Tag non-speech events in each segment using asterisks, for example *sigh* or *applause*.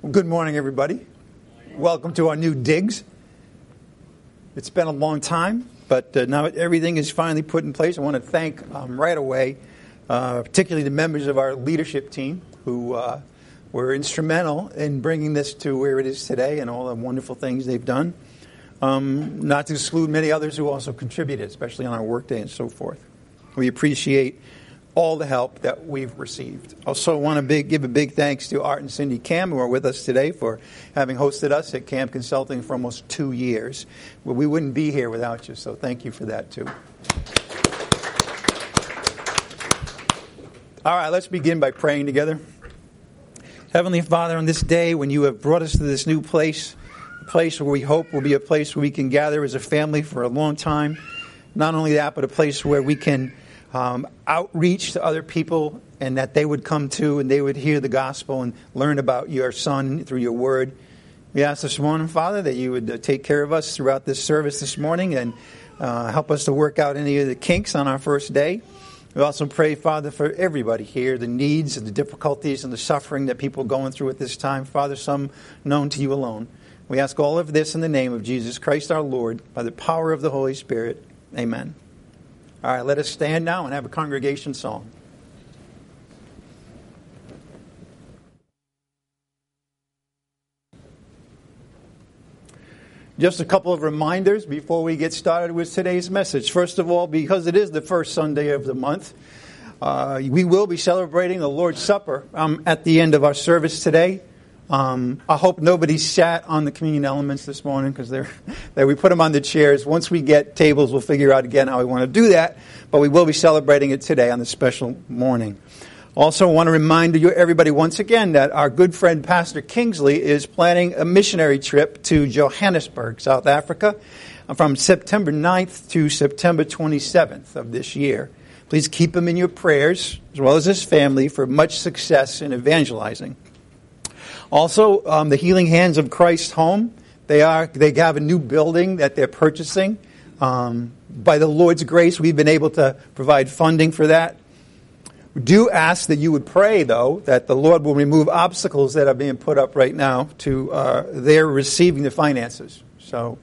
Good morning, everybody. Welcome to our new digs. It's been a long time, but uh, now everything is finally put in place. I want to thank um, right away, uh, particularly the members of our leadership team who uh, were instrumental in bringing this to where it is today and all the wonderful things they've done. Um, not to exclude many others who also contributed, especially on our workday and so forth. We appreciate all the help that we've received. Also, want to big, give a big thanks to Art and Cindy Cam, who are with us today, for having hosted us at Camp Consulting for almost two years. Well, we wouldn't be here without you, so thank you for that too. All right, let's begin by praying together. Heavenly Father, on this day when you have brought us to this new place, a place where we hope will be a place where we can gather as a family for a long time. Not only that, but a place where we can um, outreach to other people and that they would come to and they would hear the gospel and learn about your son through your word. We ask this morning, Father, that you would uh, take care of us throughout this service this morning and uh, help us to work out any of the kinks on our first day. We also pray, Father, for everybody here, the needs and the difficulties and the suffering that people are going through at this time. Father, some known to you alone. We ask all of this in the name of Jesus Christ our Lord, by the power of the Holy Spirit. Amen. All right, let us stand now and have a congregation song. Just a couple of reminders before we get started with today's message. First of all, because it is the first Sunday of the month, uh, we will be celebrating the Lord's Supper um, at the end of our service today. Um, I hope nobody sat on the communion elements this morning because they're, *laughs* they, we put them on the chairs. Once we get tables, we'll figure out again how we want to do that. But we will be celebrating it today on this special morning. Also, want to remind you, everybody, once again, that our good friend Pastor Kingsley is planning a missionary trip to Johannesburg, South Africa, from September 9th to September 27th of this year. Please keep him in your prayers, as well as his family, for much success in evangelizing. Also, um, the Healing Hands of Christ home. They are they have a new building that they're purchasing. Um, by the Lord's grace, we've been able to provide funding for that. We do ask that you would pray, though, that the Lord will remove obstacles that are being put up right now to uh, their receiving the finances. So,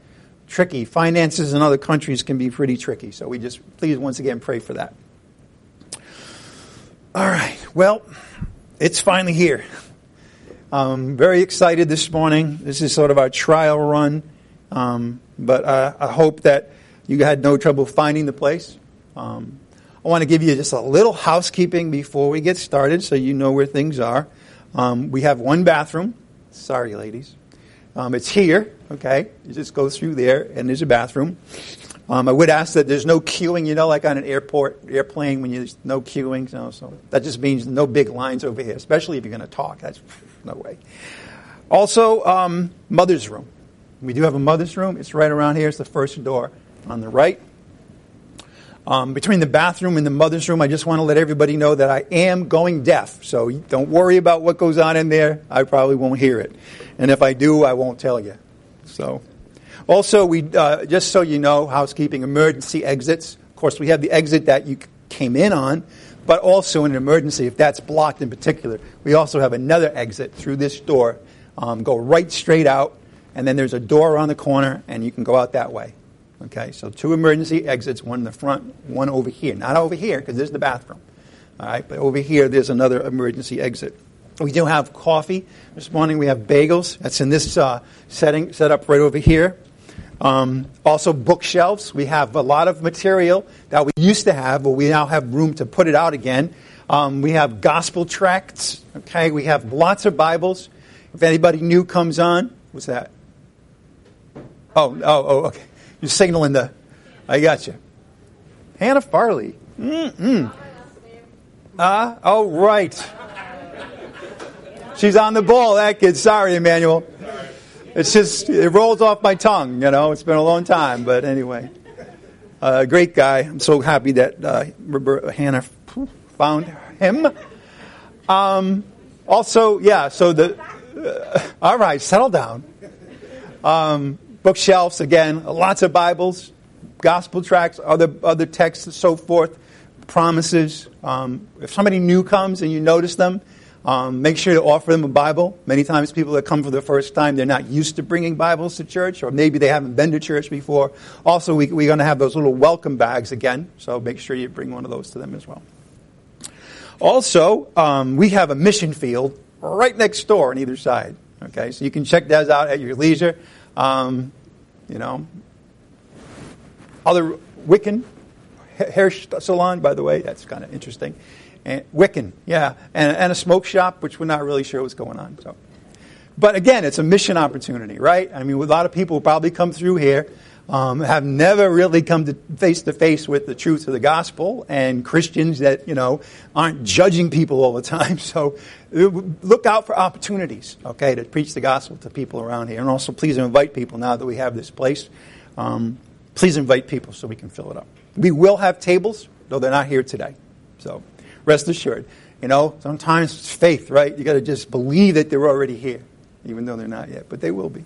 tricky. Finances in other countries can be pretty tricky. So, we just please once again pray for that. All right. Well, it's finally here. I'm very excited this morning. This is sort of our trial run, um, but uh, I hope that you had no trouble finding the place. Um, I want to give you just a little housekeeping before we get started so you know where things are. Um, we have one bathroom. Sorry, ladies. Um, it's here, okay? You just go through there, and there's a bathroom. Um, I would ask that there's no queuing, you know, like on an airport airplane when there's no queuing. You know, so that just means no big lines over here, especially if you're going to talk. That's no way. Also, um, mother's room. We do have a mother's room. It's right around here. It's the first door on the right. Um, between the bathroom and the mother's room, I just want to let everybody know that I am going deaf. So don't worry about what goes on in there. I probably won't hear it. And if I do, I won't tell you. So, also, we uh, just so you know, housekeeping emergency exits. Of course, we have the exit that you came in on, but also in an emergency, if that's blocked in particular, we also have another exit through this door. Um, go right straight out, and then there's a door around the corner, and you can go out that way. Okay, so two emergency exits, one in the front, one over here. Not over here, because there's the bathroom. All right, but over here, there's another emergency exit. We do have coffee. This morning we have bagels. That's in this uh, setting, set up right over here. Um, also, bookshelves. We have a lot of material that we used to have, but we now have room to put it out again. Um, we have gospel tracts. Okay, we have lots of Bibles. If anybody new comes on, what's that? Oh, oh, oh, okay. You're signaling the. I got you. Hannah Farley. Mm-mm. Uh, oh, right. She's on the ball, that kid. Sorry, Emmanuel. It's just, it rolls off my tongue, you know. It's been a long time, but anyway. Uh, great guy. I'm so happy that uh, Hannah found him. Um, also, yeah, so the. Uh, all right, settle down. Um, bookshelves, again, lots of Bibles, gospel tracts, other, other texts, and so forth, promises. Um, if somebody new comes and you notice them, Um, make sure to offer them a Bible. Many times, people that come for the first time, they're not used to bringing Bibles to church, or maybe they haven't been to church before. Also, we, we're going to have those little welcome bags again, so make sure you bring one of those to them as well. Also, um, we have a mission field right next door on either side. Okay, so you can check those out at your leisure. Um, you know, other Wiccan hair salon, by the way, that's kind of interesting. And Wiccan, yeah, and, and a smoke shop, which we're not really sure what's going on. So, but again, it's a mission opportunity, right? I mean, a lot of people probably come through here um, have never really come to face to face with the truth of the gospel, and Christians that you know aren't judging people all the time. *laughs* So look out for opportunities, okay, to preach the gospel to people around here, and also please invite people now that we have this place. Um, please invite people so we can fill it up. We will have tables, though they're not here today. So rest assured. You know, sometimes it's faith, right? You got to just believe that they're already here, even though they're not yet, but they will be.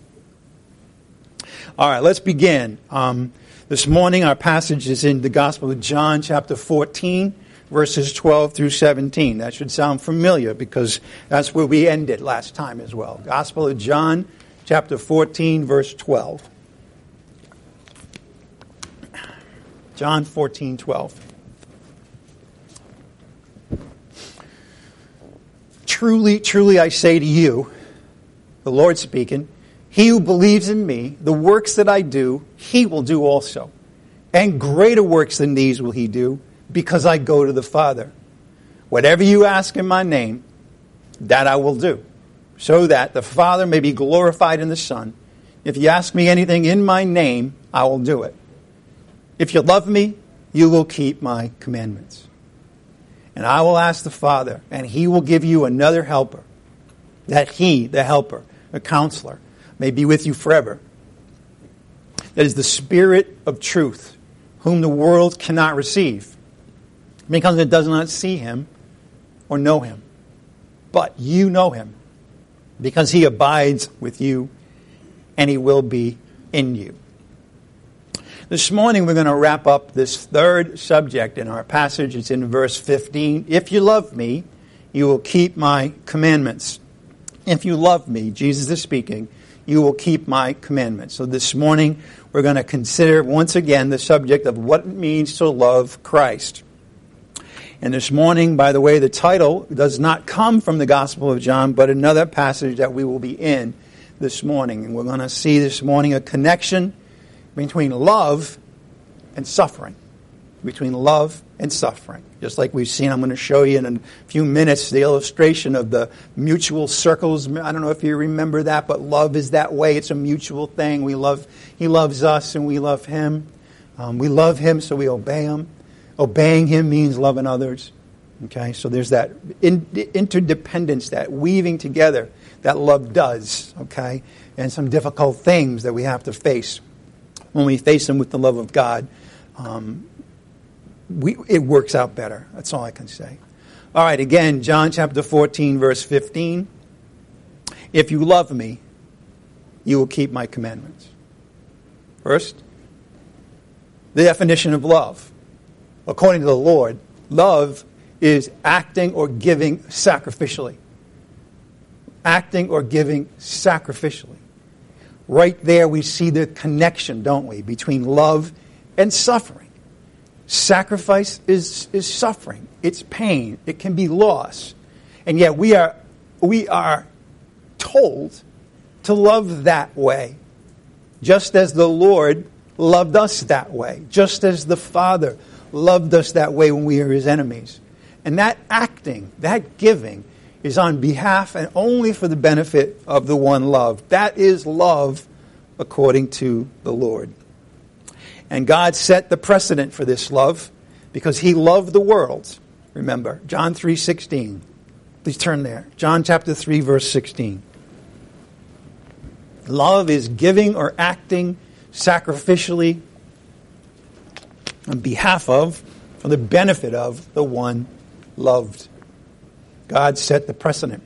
All right, let's begin. Um, this morning, our passage is in the Gospel of John, chapter 14, verses 12 through 17. That should sound familiar because that's where we ended last time as well. Gospel of John, chapter 14, verse 12. John 14, 12. Truly, truly, I say to you, the Lord speaking, he who believes in me, the works that I do, he will do also. And greater works than these will he do, because I go to the Father. Whatever you ask in my name, that I will do, so that the Father may be glorified in the Son. If you ask me anything in my name, I will do it. If you love me, you will keep my commandments. And I will ask the Father, and he will give you another helper, that he, the helper, a counselor, may be with you forever. That is the Spirit of truth, whom the world cannot receive, because it does not see him or know him. But you know him, because he abides with you, and he will be in you. This morning we're going to wrap up this third subject in our passage. It's in verse 15. If you love me, you will keep my commandments. If you love me, Jesus is speaking, you will keep my commandments. So this morning, we're going to consider once again the subject of what it means to love Christ. And this morning, by the way, the title does not come from the Gospel of John, but another passage that we will be in this morning. And we're going to see this morning a connection between love and suffering. Between love and suffering. Just like we've seen, I'm going to show you in a few minutes the illustration of the mutual circles. I don't know if you remember that, but love is that way. It's a mutual thing. We love, He loves us and we love Him. Um, we love Him, so we obey Him. Obeying Him means loving others. Okay, so there's that in, interdependence, that weaving together that love does. Okay, and some difficult things that we have to face when we face them with the love of God. Um, we, it works out better. That's all I can say. All right, again, John chapter 14, verse 15. If you love me, you will keep my commandments. First, the definition of love. According to the Lord, love is acting or giving sacrificially. Acting or giving sacrificially. Right there, we see the connection, don't we, between love and suffering. Sacrifice is, is suffering, it's pain, it can be loss. And yet we are, we are told to love that way, just as the Lord loved us that way, just as the Father loved us that way when we were his enemies. And that acting, that giving, is on behalf and only for the benefit of the one loved. That is love according to the Lord. And God set the precedent for this love because he loved the world. Remember, John 3:16. Please turn there. John chapter 3 verse 16. Love is giving or acting sacrificially on behalf of, for the benefit of the one loved. God set the precedent.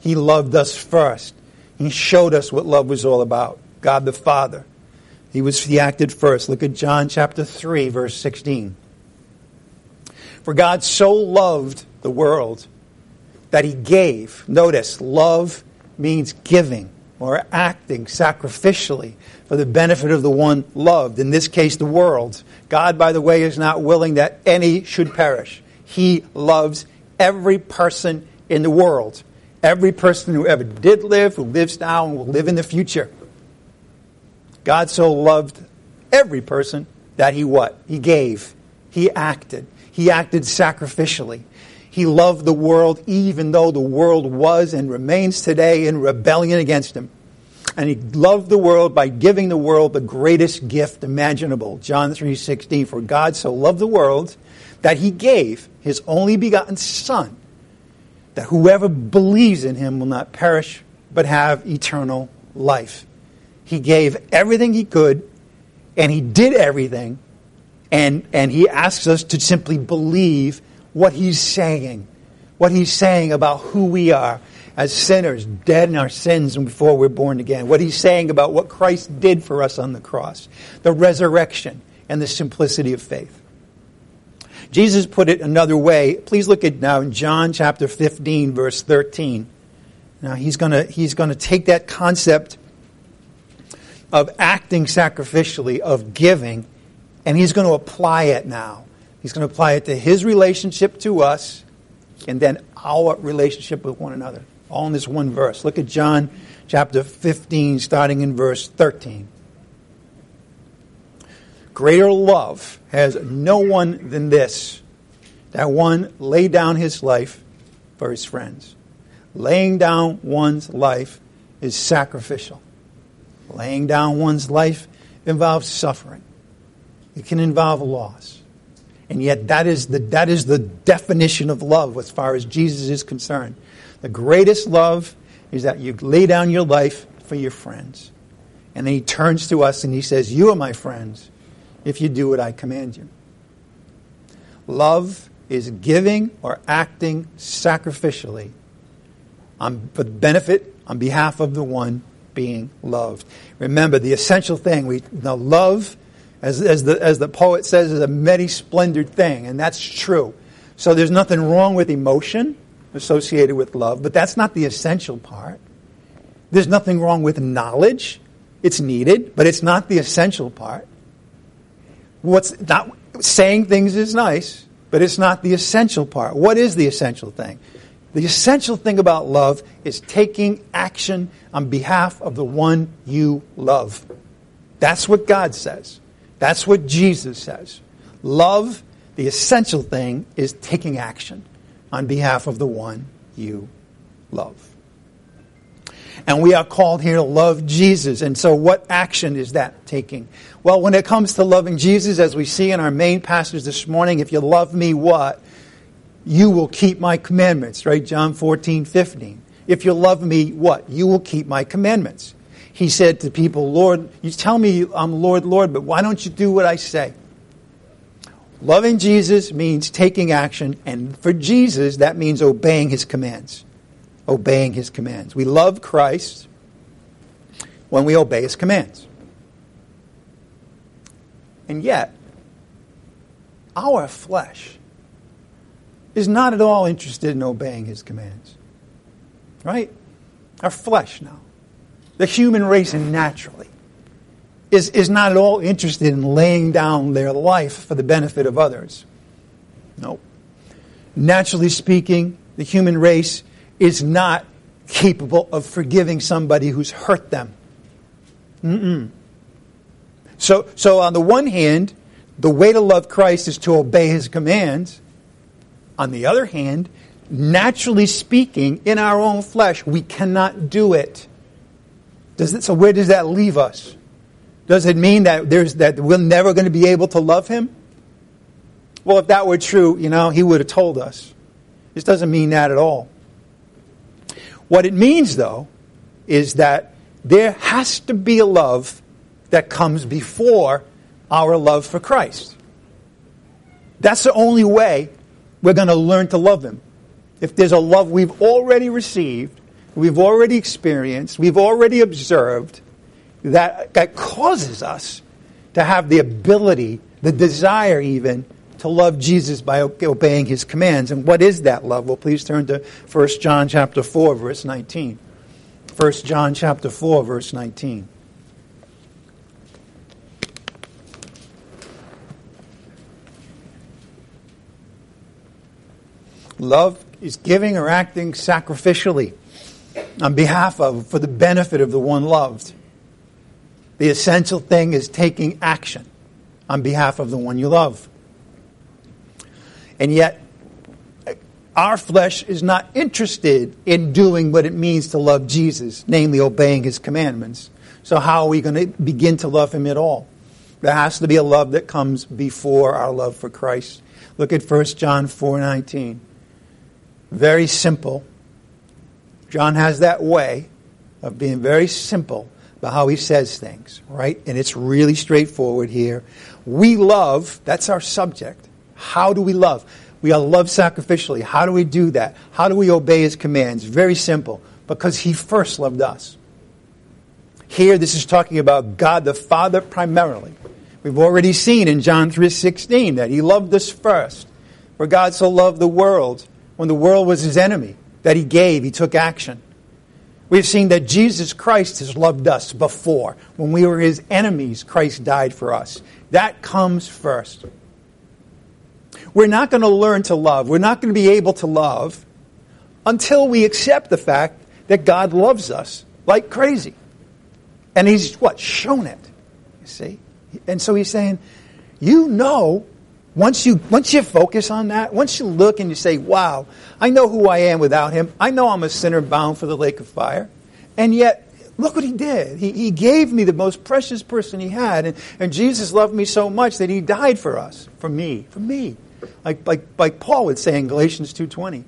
He loved us first. He showed us what love was all about. God the Father. He was he acted first. Look at John chapter 3 verse 16. For God so loved the world that he gave. Notice, love means giving or acting sacrificially for the benefit of the one loved, in this case, the world. God, by the way, is not willing that any should perish. He loves every person in the world, every person who ever did live, who lives now, and will live in the future. God so loved every person that he what? He gave. He acted. He acted sacrificially. He loved the world even though the world was and remains today in rebellion against him. And he loved the world by giving the world the greatest gift imaginable. John 3:16 for God so loved the world that he gave his only begotten son that whoever believes in him will not perish but have eternal life. He gave everything he could and he did everything and and he asks us to simply believe what he's saying, what he's saying about who we are as sinners, dead in our sins and before we're born again, what he's saying about what Christ did for us on the cross, the resurrection, and the simplicity of faith. Jesus put it another way. Please look at now in John chapter 15, verse 13. Now he's going to he's going to take that concept of acting sacrificially, of giving, and he's going to apply it now He's going to apply it to his relationship to us and then our relationship with one another. All in this one verse. Look at John chapter 15, starting in verse 13. Greater love has no one than this, that one lay down his life for his friends. Laying down one's life is sacrificial. Laying down one's life involves suffering. It can involve loss. And yet, that is, the, that is the definition of love as far as Jesus is concerned. The greatest love is that you lay down your life for your friends. And then he turns to us and he says, You are my friends if you do what I command you. Love is giving or acting sacrificially on, for the benefit on behalf of the one being loved. Remember, the essential thing we know love as, as, the, as the poet says, is a many splendored thing, and that's true. So there's nothing wrong with emotion associated with love, but that's not the essential part. There's nothing wrong with knowledge. It's needed, but it's not the essential part. What's not saying things is nice, but it's not the essential part. What is the essential thing? The essential thing about love is taking action on behalf of the one you love. That's what God says. That's what Jesus says. Love, the essential thing, is taking action on behalf of the one you love. And we are called here to love Jesus. And so, what action is that taking? Well, when it comes to loving Jesus, as we see in our main passage this morning, if you love me, what? You will keep my commandments, right? John 14, 15. If you love me, what? You will keep my commandments he said to people, Lord, you tell me I'm Lord, Lord, but why don't you do what I say? Loving Jesus means taking action, and for Jesus, that means obeying his commands. Obeying his commands. We love Christ when we obey his commands. And yet, our flesh is not at all interested in obeying his commands. Right? Our flesh now the human race naturally is, is not at all interested in laying down their life for the benefit of others. No. Naturally speaking, the human race is not capable of forgiving somebody who's hurt them. Mm-mm. So, so on the one hand, the way to love Christ is to obey his commands. On the other hand, naturally speaking, in our own flesh, we cannot do it. Does it, so where does that leave us? Does it mean that there's that we're never going to be able to love him? Well, if that were true, you know, he would have told us. This doesn't mean that at all. What it means, though, is that there has to be a love that comes before our love for Christ. That's the only way we're going to learn to love him. If there's a love we've already received we've already experienced, we've already observed, that, that causes us to have the ability, the desire even, to love Jesus by obeying his commands. And what is that love? Well, please turn to 1 John chapter 4 verse 19. 1 John chapter 4 verse 19. Love is giving or acting sacrificially on behalf of, for the benefit of the one loved. The essential thing is taking action on behalf of the one you love. And yet, our flesh is not interested in doing what it means to love Jesus, namely obeying his commandments. So, how are we going to begin to love him at all? There has to be a love that comes before our love for Christ. Look at 1 John 4:19. Very simple. John has that way of being very simple about how he says things, right? And it's really straightforward here. We love, that's our subject. How do we love? We are love sacrificially. How do we do that? How do we obey his commands? Very simple. Because he first loved us. Here this is talking about God the Father primarily. We've already seen in John 3:16 that he loved us first. For God so loved the world when the world was his enemy that he gave, he took action. We've seen that Jesus Christ has loved us before. When we were his enemies, Christ died for us. That comes first. We're not going to learn to love. We're not going to be able to love until we accept the fact that God loves us like crazy. And he's what? Shown it. You see? And so he's saying, you know once you, once you focus on that, once you look and you say, wow, I know who I am without him. I know I'm a sinner bound for the lake of fire. And yet, look what he did. He, he gave me the most precious person he had. And, and Jesus loved me so much that he died for us, for me, for me. Like, like, like Paul would say in Galatians 2.20.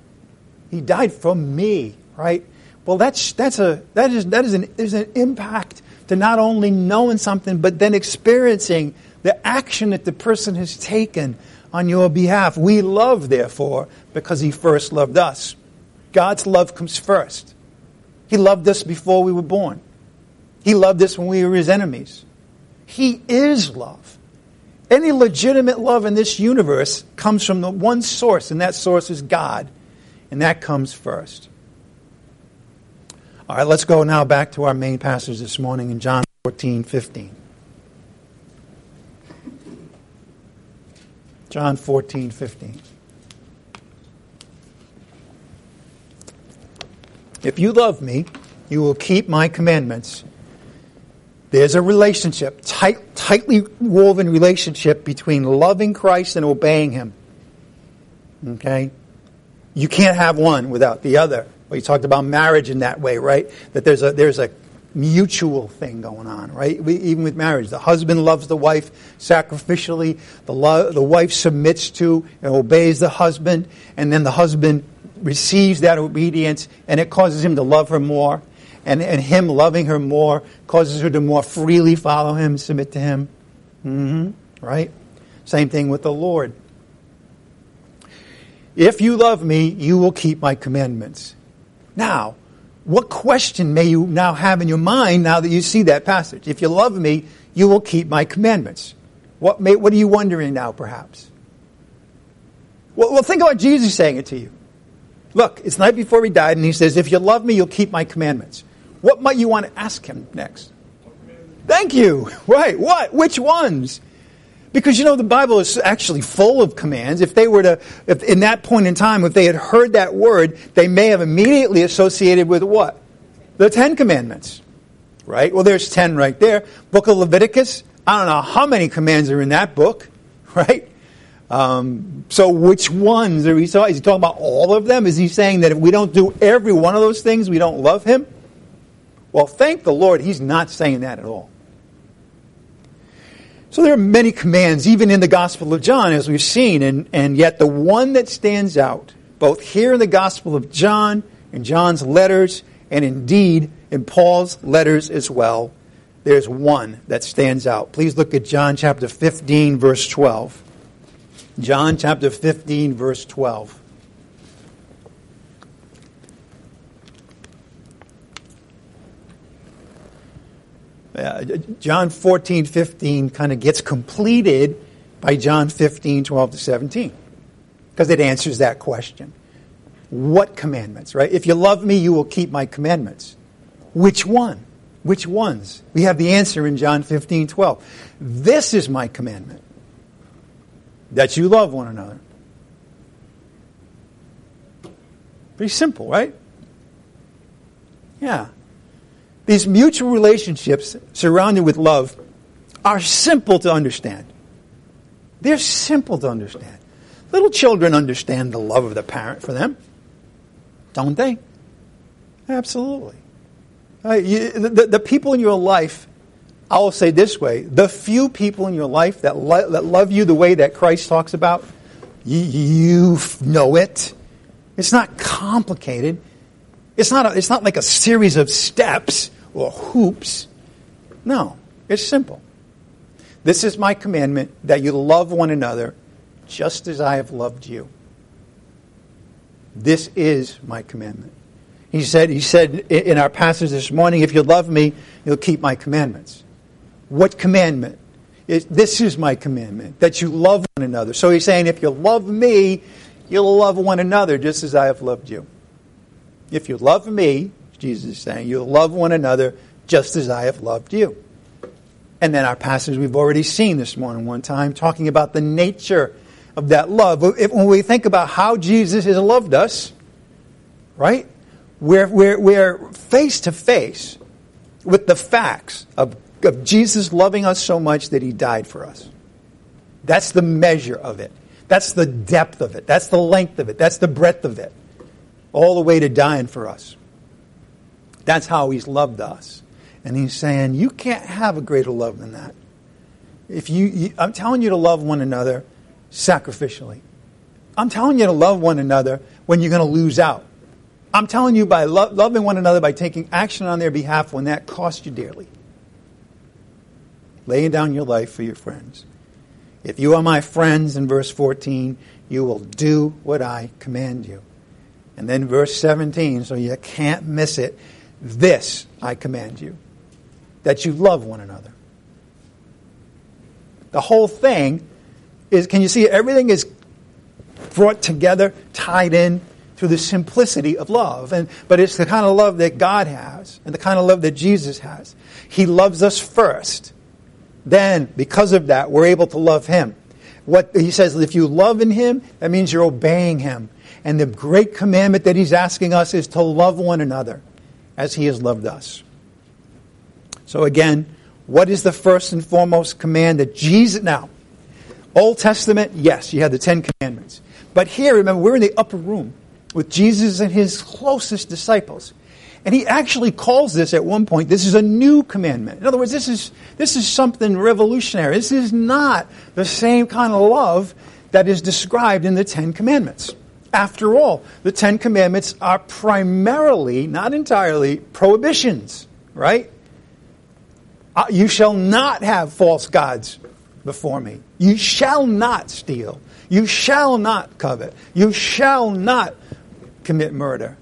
He died for me, right? Well, that's, that's a, that is, that is an, there's an impact to not only knowing something, but then experiencing the action that the person has taken on your behalf. We love, therefore, because he first loved us. God's love comes first. He loved us before we were born. He loved us when we were his enemies. He is love. Any legitimate love in this universe comes from the one source, and that source is God. And that comes first. All right, let's go now back to our main passage this morning in John 14, 15. John 14, 15. If you love me, you will keep my commandments. There's a relationship, tight, tightly woven relationship between loving Christ and obeying Him. Okay? You can't have one without the other. Well, you talked about marriage in that way, right? That there's a, there's a mutual thing going on, right? We, even with marriage, the husband loves the wife sacrificially, the, lo- the wife submits to and obeys the husband, and then the husband receives that obedience, and it causes him to love her more, and, and him loving her more causes her to more freely follow him, submit to him. Mm-hmm. Right? Same thing with the Lord. If you love me, you will keep my commandments. Now, what question may you now have in your mind now that you see that passage? If you love me, you will keep my commandments. What, may, what are you wondering now, perhaps? Well, well, think about Jesus saying it to you. Look, it's night before he died, and he says, If you love me, you'll keep my commandments. What might you want to ask him next? Thank you. *laughs* Right. What? Which ones? Because you know the Bible is actually full of commands. If they were to, if in that point in time, if they had heard that word, they may have immediately associated with what? The Ten Commandments. Right? Well, there's ten right there. Book of Leviticus. I don't know how many commands are in that book. *laughs* Right? Um, so which ones are he talking? Is he talking about all of them? Is he saying that if we don't do every one of those things, we don't love him? Well, thank the Lord, he's not saying that at all. So there are many commands, even in the Gospel of John, as we've seen, and, and yet the one that stands out, both here in the Gospel of John, in John's letters, and indeed in Paul's letters as well, there's one that stands out. Please look at John chapter 15, verse 12. John chapter 15, verse 12. Uh, John 14, 15 kind of gets completed by John 15, 12 to 17. Because it answers that question. What commandments, right? If you love me, you will keep my commandments. Which one? Which ones? We have the answer in John 15, 12. This is my commandment that you love one another. Pretty simple, right? Yeah. These mutual relationships surrounded with love are simple to understand. They're simple to understand. Little children understand the love of the parent for them, don't they? Absolutely. Uh, you, the, the, people in your life, I will say this way the few people in your life that, lo- that love you the way that Christ talks about, you, you know it. It's not complicated. It's not, a, it's not like a series of steps or hoops. No, it's simple. This is my commandment that you love one another just as I have loved you. This is my commandment. He said, he said in our passage this morning, if you love me, you'll keep my commandments. What commandment? It, this is my commandment, that you love one another. So he's saying, if you love me, you'll love one another just as I have loved you. If you love me, Jesus is saying, you'll love one another just as I have loved you. And then our passage we've already seen this morning one time talking about the nature of that love. If, when we think about how Jesus has loved us, right? We're, we're, we're face to face with the facts of, of Jesus loving us so much that he died for us. That's the measure of it. That's the depth of it. That's the length of it. That's the breadth of it. All the way to dying for us. That's how he's loved us. And he's saying, you can't have a greater love than that. If you, you I'm telling you to love one another sacrificially. I'm telling you to love one another when you're going to lose out. I'm telling you by lo- loving one another by taking action on their behalf when that costs you dearly. Laying down your life for your friends. If you are my friends, in verse 14, you will do what I command you. And then verse 17, so you can't miss it. This I command you, that you love one another. The whole thing is, can you see, everything is brought together, tied in through the simplicity of love. And, but it's the kind of love that God has and the kind of love that Jesus has. He loves us first. Then, because of that, we're able to love Him. What he says, if you love in Him, that means you're obeying Him. And the great commandment that He's asking us is to love one another as He has loved us. So again, what is the first and foremost command that Jesus, now, Old Testament, yes, you had the Ten Commandments. But here, remember, we're in the upper room with Jesus and his closest disciples. And he actually calls this at one point, this is a new commandment. In other words, this is, this is something revolutionary. This is not the same kind of love that is described in the Ten Commandments. After all, the Ten Commandments are primarily, not entirely, prohibitions, right? Uh, you shall not have false gods before me. You shall not steal. You shall not covet. You shall not commit murder.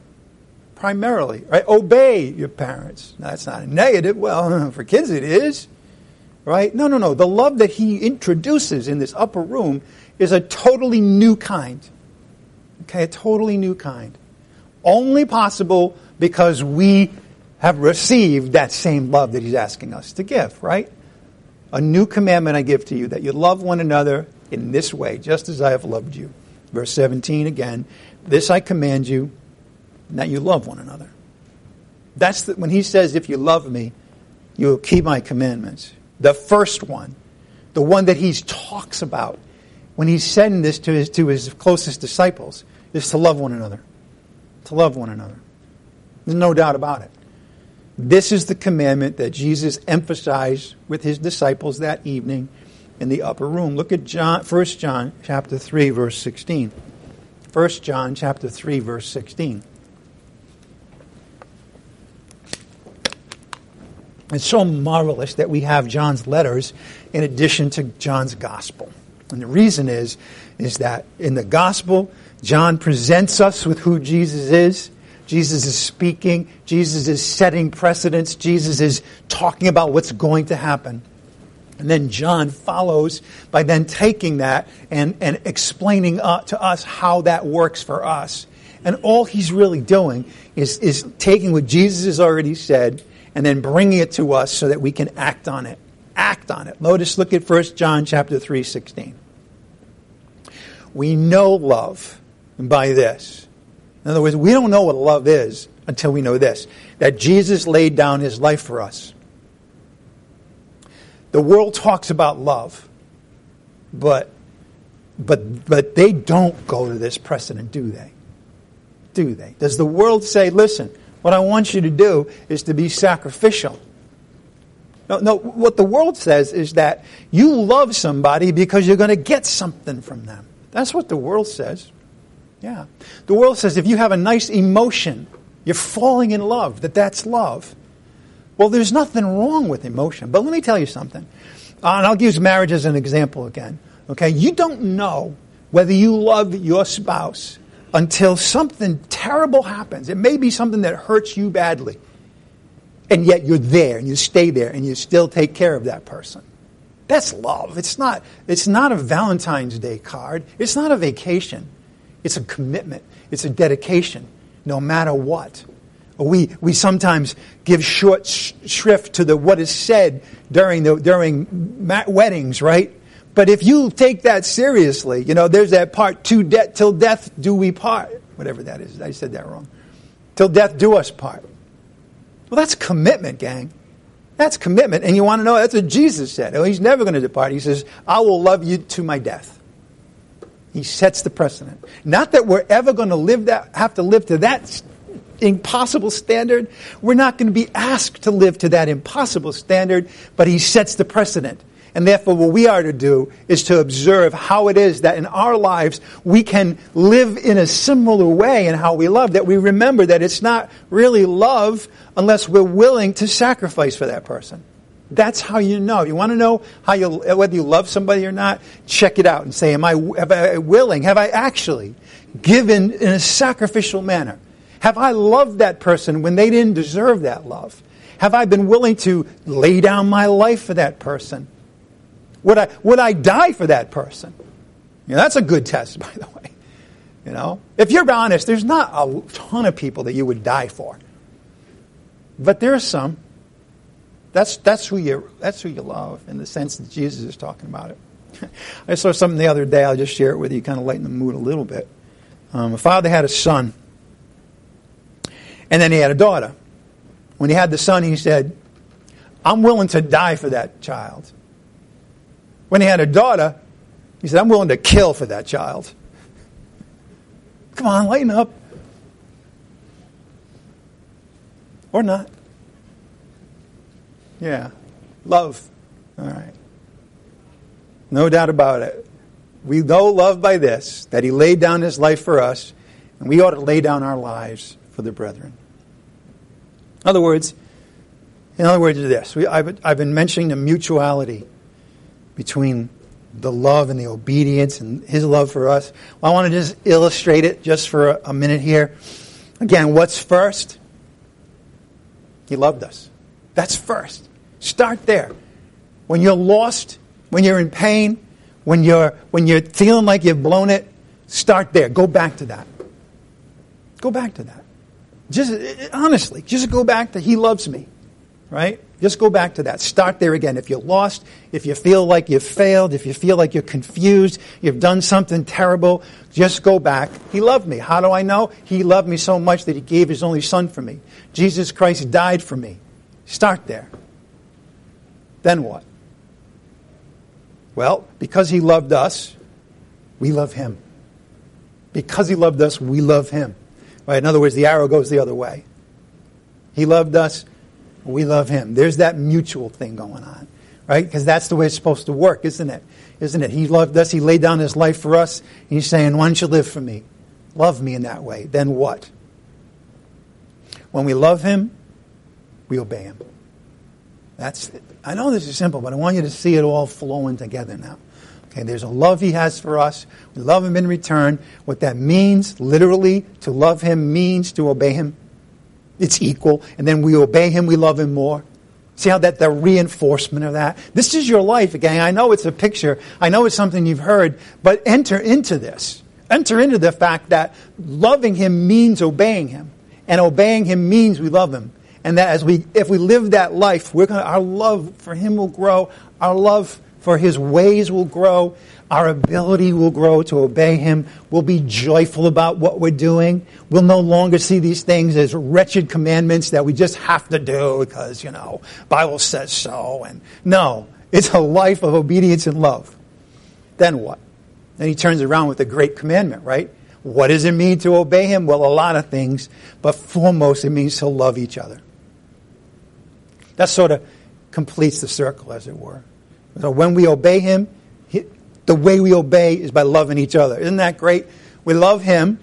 Primarily, right? Obey your parents. Now, that's not a negative. Well, *laughs* for kids it is, right? No, no, no. The love that he introduces in this upper room is a totally new kind. A totally new kind. Only possible because we have received that same love that he's asking us to give, right? A new commandment I give to you that you love one another in this way, just as I have loved you. Verse 17 again. This I command you, that you love one another. That's the, when he says, if you love me, you will keep my commandments. The first one, the one that he talks about when he's sending this to his, to his closest disciples, is to love one another. To love one another. There's no doubt about it. This is the commandment that Jesus emphasized with his disciples that evening in the upper room. Look at John, 1 John chapter 3 verse 16. 1 John chapter 3 verse 16. It's so marvelous that we have John's letters in addition to John's gospel. And the reason is is that in the gospel John presents us with who Jesus is. Jesus is speaking, Jesus is setting precedents, Jesus is talking about what's going to happen. And then John follows by then taking that and, and explaining uh, to us how that works for us. And all he's really doing is, is taking what Jesus has already said and then bringing it to us so that we can act on it. Act on it. Notice, look at 1 John chapter 3, 16. We know love by this. In other words, we don't know what love is until we know this that Jesus laid down his life for us. The world talks about love, but, but, but they don't go to this precedent, do they? Do they? Does the world say, listen, what I want you to do is to be sacrificial? No, no, what the world says is that you love somebody because you're going to get something from them. That's what the world says. Yeah. The world says if you have a nice emotion, you're falling in love, that that's love. Well, there's nothing wrong with emotion. But let me tell you something. Uh, and I'll use marriage as an example again. Okay? You don't know whether you love your spouse until something terrible happens. It may be something that hurts you badly. And yet you're there and you stay there and you still take care of that person. That's love. It's not, it's not a Valentine's Day card. It's not a vacation. It's a commitment. It's a dedication, no matter what. We, we sometimes give short shrift to the what is said during, the, during weddings, right? But if you take that seriously, you know, there's that part, to de- till death do we part. Whatever that is. I said that wrong. Till death do us part. Well, that's commitment, gang. That's commitment. And you want to know, that's what Jesus said. Oh, he's never going to depart. He says, I will love you to my death. He sets the precedent. Not that we're ever going to live that, have to live to that impossible standard. We're not going to be asked to live to that impossible standard, but he sets the precedent. And therefore, what we are to do is to observe how it is that in our lives we can live in a similar way in how we love, that we remember that it's not really love unless we're willing to sacrifice for that person. That's how you know. You want to know how you, whether you love somebody or not? Check it out and say, am I, am I willing? Have I actually given in a sacrificial manner? Have I loved that person when they didn't deserve that love? Have I been willing to lay down my life for that person? Would I, would I die for that person? You know, that's a good test, *laughs* by the way. You know, if you're honest, there's not a ton of people that you would die for, but there are some. That's that's who you that's who you love in the sense that Jesus is talking about it. *laughs* I saw something the other day. I'll just share it with you, kind of lighten the mood a little bit. Um, a father had a son and then he had a daughter. When he had the son, he said, I'm willing to die for that child. When he had a daughter, he said, I'm willing to kill for that child. *laughs* Come on, lighten up. Or not. Yeah. Love. All right. No doubt about it. We know love by this, that he laid down his life for us, and we ought to lay down our lives for the brethren. In other words, in other words, this we, I've, I've been mentioning the mutuality between the love and the obedience and his love for us. Well, I want to just illustrate it just for a, a minute here. Again, what's first? He loved us. That's first. Start there. When you're lost, when you're in pain, when you're, when you're feeling like you've blown it, start there. Go back to that. Go back to that. Just honestly, just go back to He loves me, right? Just go back to that. Start there again. If you're lost, if you feel like you've failed, if you feel like you're confused, you've done something terrible, just go back. He loved me. How do I know? He loved me so much that He gave His only Son for me. Jesus Christ died for me. Start there. Then what? Well, because He loved us, we love Him. Because He loved us, we love Him. Right? In other words, the arrow goes the other way. He loved us, we love him. There's that mutual thing going on, right? Because that's the way it's supposed to work, isn't it? Isn't it? He loved us, he laid down his life for us, and he's saying, Why don't you live for me? Love me in that way. Then what? When we love him, we obey him. That's it. I know this is simple, but I want you to see it all flowing together now. Okay, there's a love he has for us. We love him in return. What that means, literally, to love him means to obey him. It's equal. And then we obey him, we love him more. See how that the reinforcement of that? This is your life, again. I know it's a picture. I know it's something you've heard, but enter into this. Enter into the fact that loving him means obeying him. And obeying him means we love him. And that as we, if we live that life, we're gonna, our love for him will grow. Our love for his ways will grow. Our ability will grow to obey him. We'll be joyful about what we're doing. We'll no longer see these things as wretched commandments that we just have to do because, you know, Bible says so. And no, it's a life of obedience and love. Then what? Then he turns around with a great commandment, right? What does it mean to obey him? Well, a lot of things, but foremost, it means to love each other. That sort of completes the circle, as it were. So when we obey him, the way we obey is by loving each other. Isn't that great? We love him.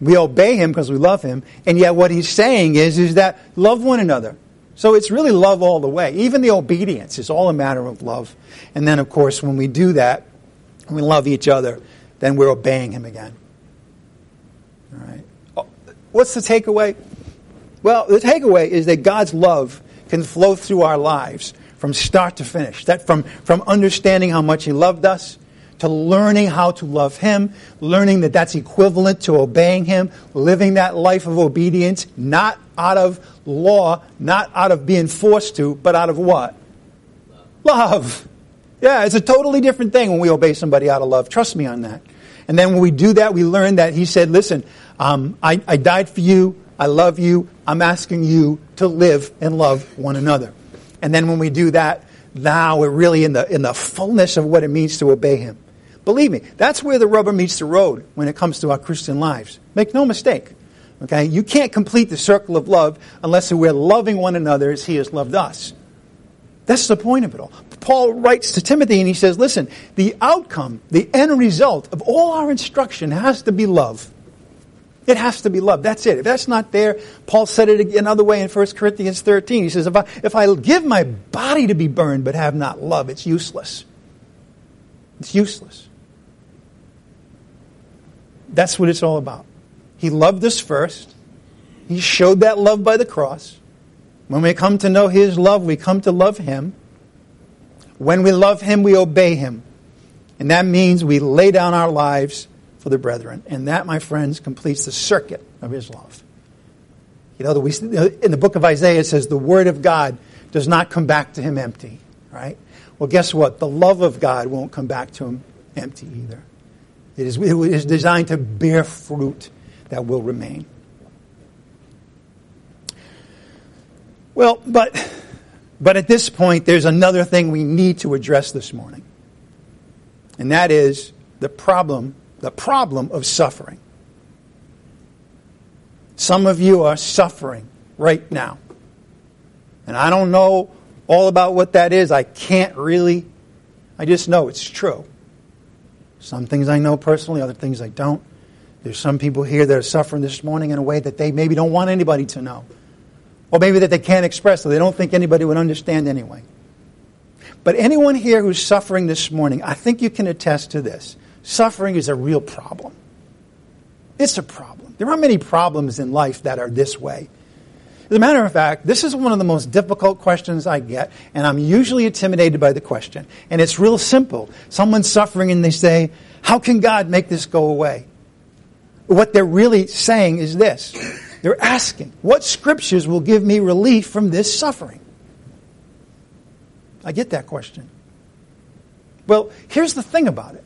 We obey him because we love him. And yet what he's saying is, is that love one another. So it's really love all the way. Even the obedience is all a matter of love. And then, of course, when we do that, and we love each other, then we're obeying him again. All right. Oh, what's the takeaway? Well, the takeaway is that God's love can flow through our lives from start to finish. That from, from understanding how much He loved us to learning how to love Him, learning that that's equivalent to obeying Him, living that life of obedience, not out of law, not out of being forced to, but out of what? Love. love. Yeah, it's a totally different thing when we obey somebody out of love. Trust me on that. And then when we do that, we learn that He said, listen, um, I, I died for you. I love you. I'm asking you to live and love one another. And then when we do that, now we're really in the, in the fullness of what it means to obey Him. Believe me, that's where the rubber meets the road when it comes to our Christian lives. Make no mistake. Okay? You can't complete the circle of love unless we're loving one another as He has loved us. That's the point of it all. Paul writes to Timothy and he says, listen, the outcome, the end result of all our instruction has to be love. It has to be love. That's it. If that's not there, Paul said it another way in 1 Corinthians 13. He says, if I, if I give my body to be burned but have not love, it's useless. It's useless. That's what it's all about. He loved us first. He showed that love by the cross. When we come to know His love, we come to love Him. When we love Him, we obey Him. And that means we lay down our lives for the brethren. And that, my friends, completes the circuit of his love. You know, that we, in the book of Isaiah, it says the word of God does not come back to him empty, right? Well, guess what? The love of God won't come back to him empty either. It is, it is designed to bear fruit that will remain. Well, but, but at this point, there's another thing we need to address this morning. And that is the problem the problem of suffering. Some of you are suffering right now. And I don't know all about what that is. I can't really. I just know it's true. Some things I know personally, other things I don't. There's some people here that are suffering this morning in a way that they maybe don't want anybody to know. Or maybe that they can't express, so they don't think anybody would understand anyway. But anyone here who's suffering this morning, I think you can attest to this. Suffering is a real problem. It's a problem. There aren't many problems in life that are this way. As a matter of fact, this is one of the most difficult questions I get, and I'm usually intimidated by the question. And it's real simple. Someone's suffering and they say, How can God make this go away? What they're really saying is this they're asking, What scriptures will give me relief from this suffering? I get that question. Well, here's the thing about it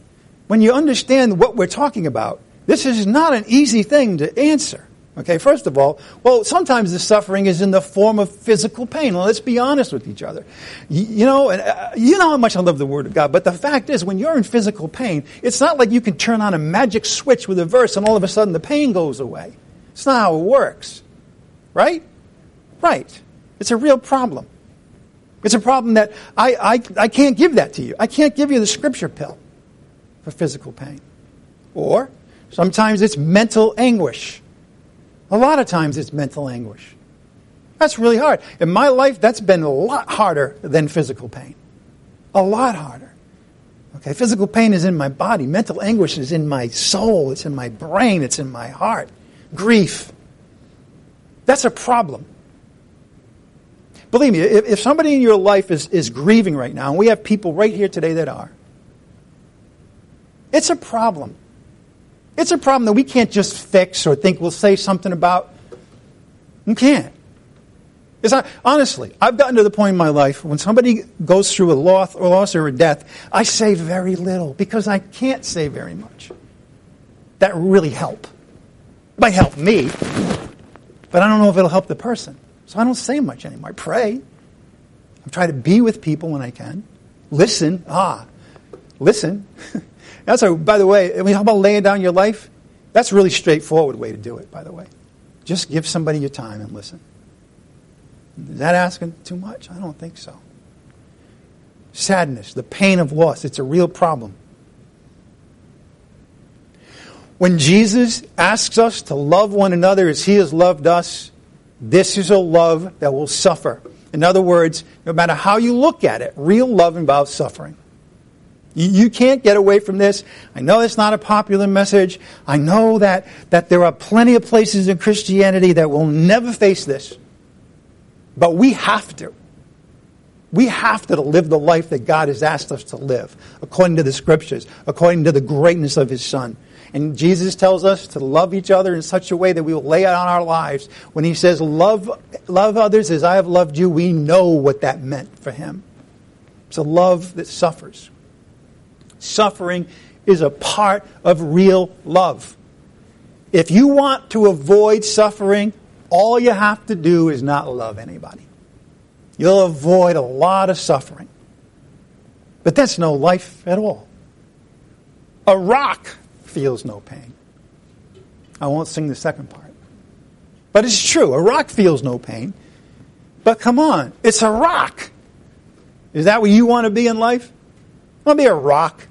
when you understand what we're talking about, this is not an easy thing to answer. Okay, first of all, well, sometimes the suffering is in the form of physical pain. Well, let's be honest with each other. You, you know, uh, you know how much I love the Word of God, but the fact is, when you're in physical pain, it's not like you can turn on a magic switch with a verse and all of a sudden the pain goes away. It's not how it works. Right? Right. It's a real problem. It's a problem that I, I, I can't give that to you. I can't give you the scripture pill for physical pain. Or sometimes it's mental anguish. A lot of times it's mental anguish. That's really hard. In my life, that's been a lot harder than physical pain. A lot harder. Okay, physical pain is in my body. Mental anguish is in my soul. It's in my brain. It's in my heart. Grief. That's a problem. Believe me, if, if somebody in your life is, is grieving right now, and we have people right here today that are, it's a problem. It's a problem that we can't just fix or think we'll say something about. We can't. It's not, honestly, I've gotten to the point in my life when somebody goes through a loss or loss or a death, I say very little because I can't say very much. That really help. It might help me, but I don't know if it'll help the person. So I don't say much anymore. I pray. I try to be with people when I can. Listen. Ah, listen. *laughs* That's a, by the way, I mean, how about laying down your life? That's a really straightforward way to do it, by the way. Just give somebody your time and listen. Is that asking too much? I don't think so. Sadness, the pain of loss, it's a real problem. When Jesus asks us to love one another as he has loved us, this is a love that will suffer. In other words, no matter how you look at it, real love involves suffering. You, can't get away from this. I know it's not a popular message. I know that, that there are plenty of places in Christianity that will never face this. But we have to. We have to live the life that God has asked us to live, according to the scriptures, according to the greatness of His Son. And Jesus tells us to love each other in such a way that we will lay out our lives. When He says, love, love others as I have loved you, we know what that meant for Him. It's a love that suffers. Suffering is a part of real love. If you want to avoid suffering, all you have to do is not love anybody. You'll avoid a lot of suffering. But that's no life at all. A rock feels no pain. I won't sing the second part. But it's true. A rock feels no pain. But come on, it's a rock. Is that what you want to be in life? I want to be a rock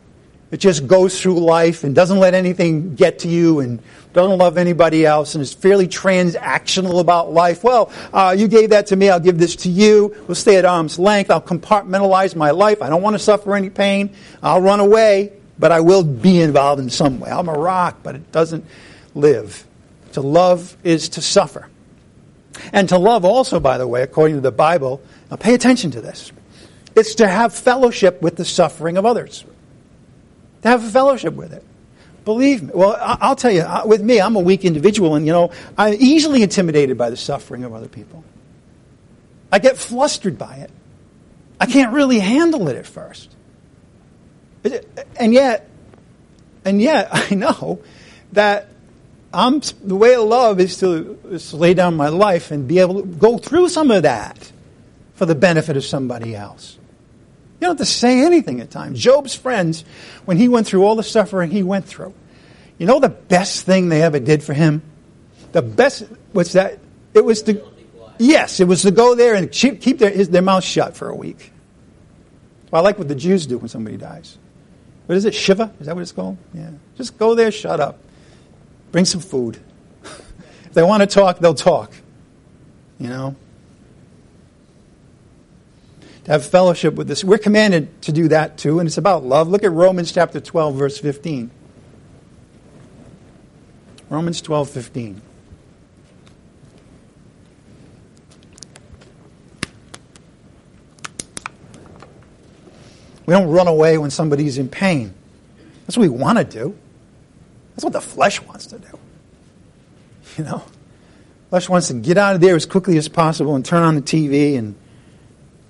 that just goes through life and doesn't let anything get to you and doesn't love anybody else and is fairly transactional about life. Well, uh, you gave that to me, I'll give this to you. We'll stay at arm's length. I'll compartmentalize my life. I don't want to suffer any pain. I'll run away, but I will be involved in some way. I'm a rock, but it doesn't live. To love is to suffer. And to love also, by the way, according to the Bible, now pay attention to this. It's to have fellowship with the suffering of others to have a fellowship with it. Believe me. Well, I'll tell you, with me, I'm a weak individual, and, you know, I'm easily intimidated by the suffering of other people. I get flustered by it. I can't really handle it at first. And yet, and yet, *laughs* I know that I'm, the way of love is to, is to lay down my life and be able to go through some of that for the benefit of somebody else. You don't have to say anything at times. Job's friends, when he went through all the suffering he went through, you know the best thing they ever did for him? The best was that it was to yes, it was to go there and keep their his, their mouth shut for a week. Well, I like what the Jews do when somebody dies. What is it? Shiva? Is that what it's called? Yeah. Just go there, shut up, bring some food. *laughs* if they want to talk, they'll talk. You know to have fellowship with this. We're commanded to do that too, and it's about love. Look at Romans chapter 12, verse 15. Romans 12, 15. We don't run away when somebody's in pain. That's what we want to do. That's what the flesh wants to do. You know? Flesh wants to get out of there as quickly as possible and turn on the TV and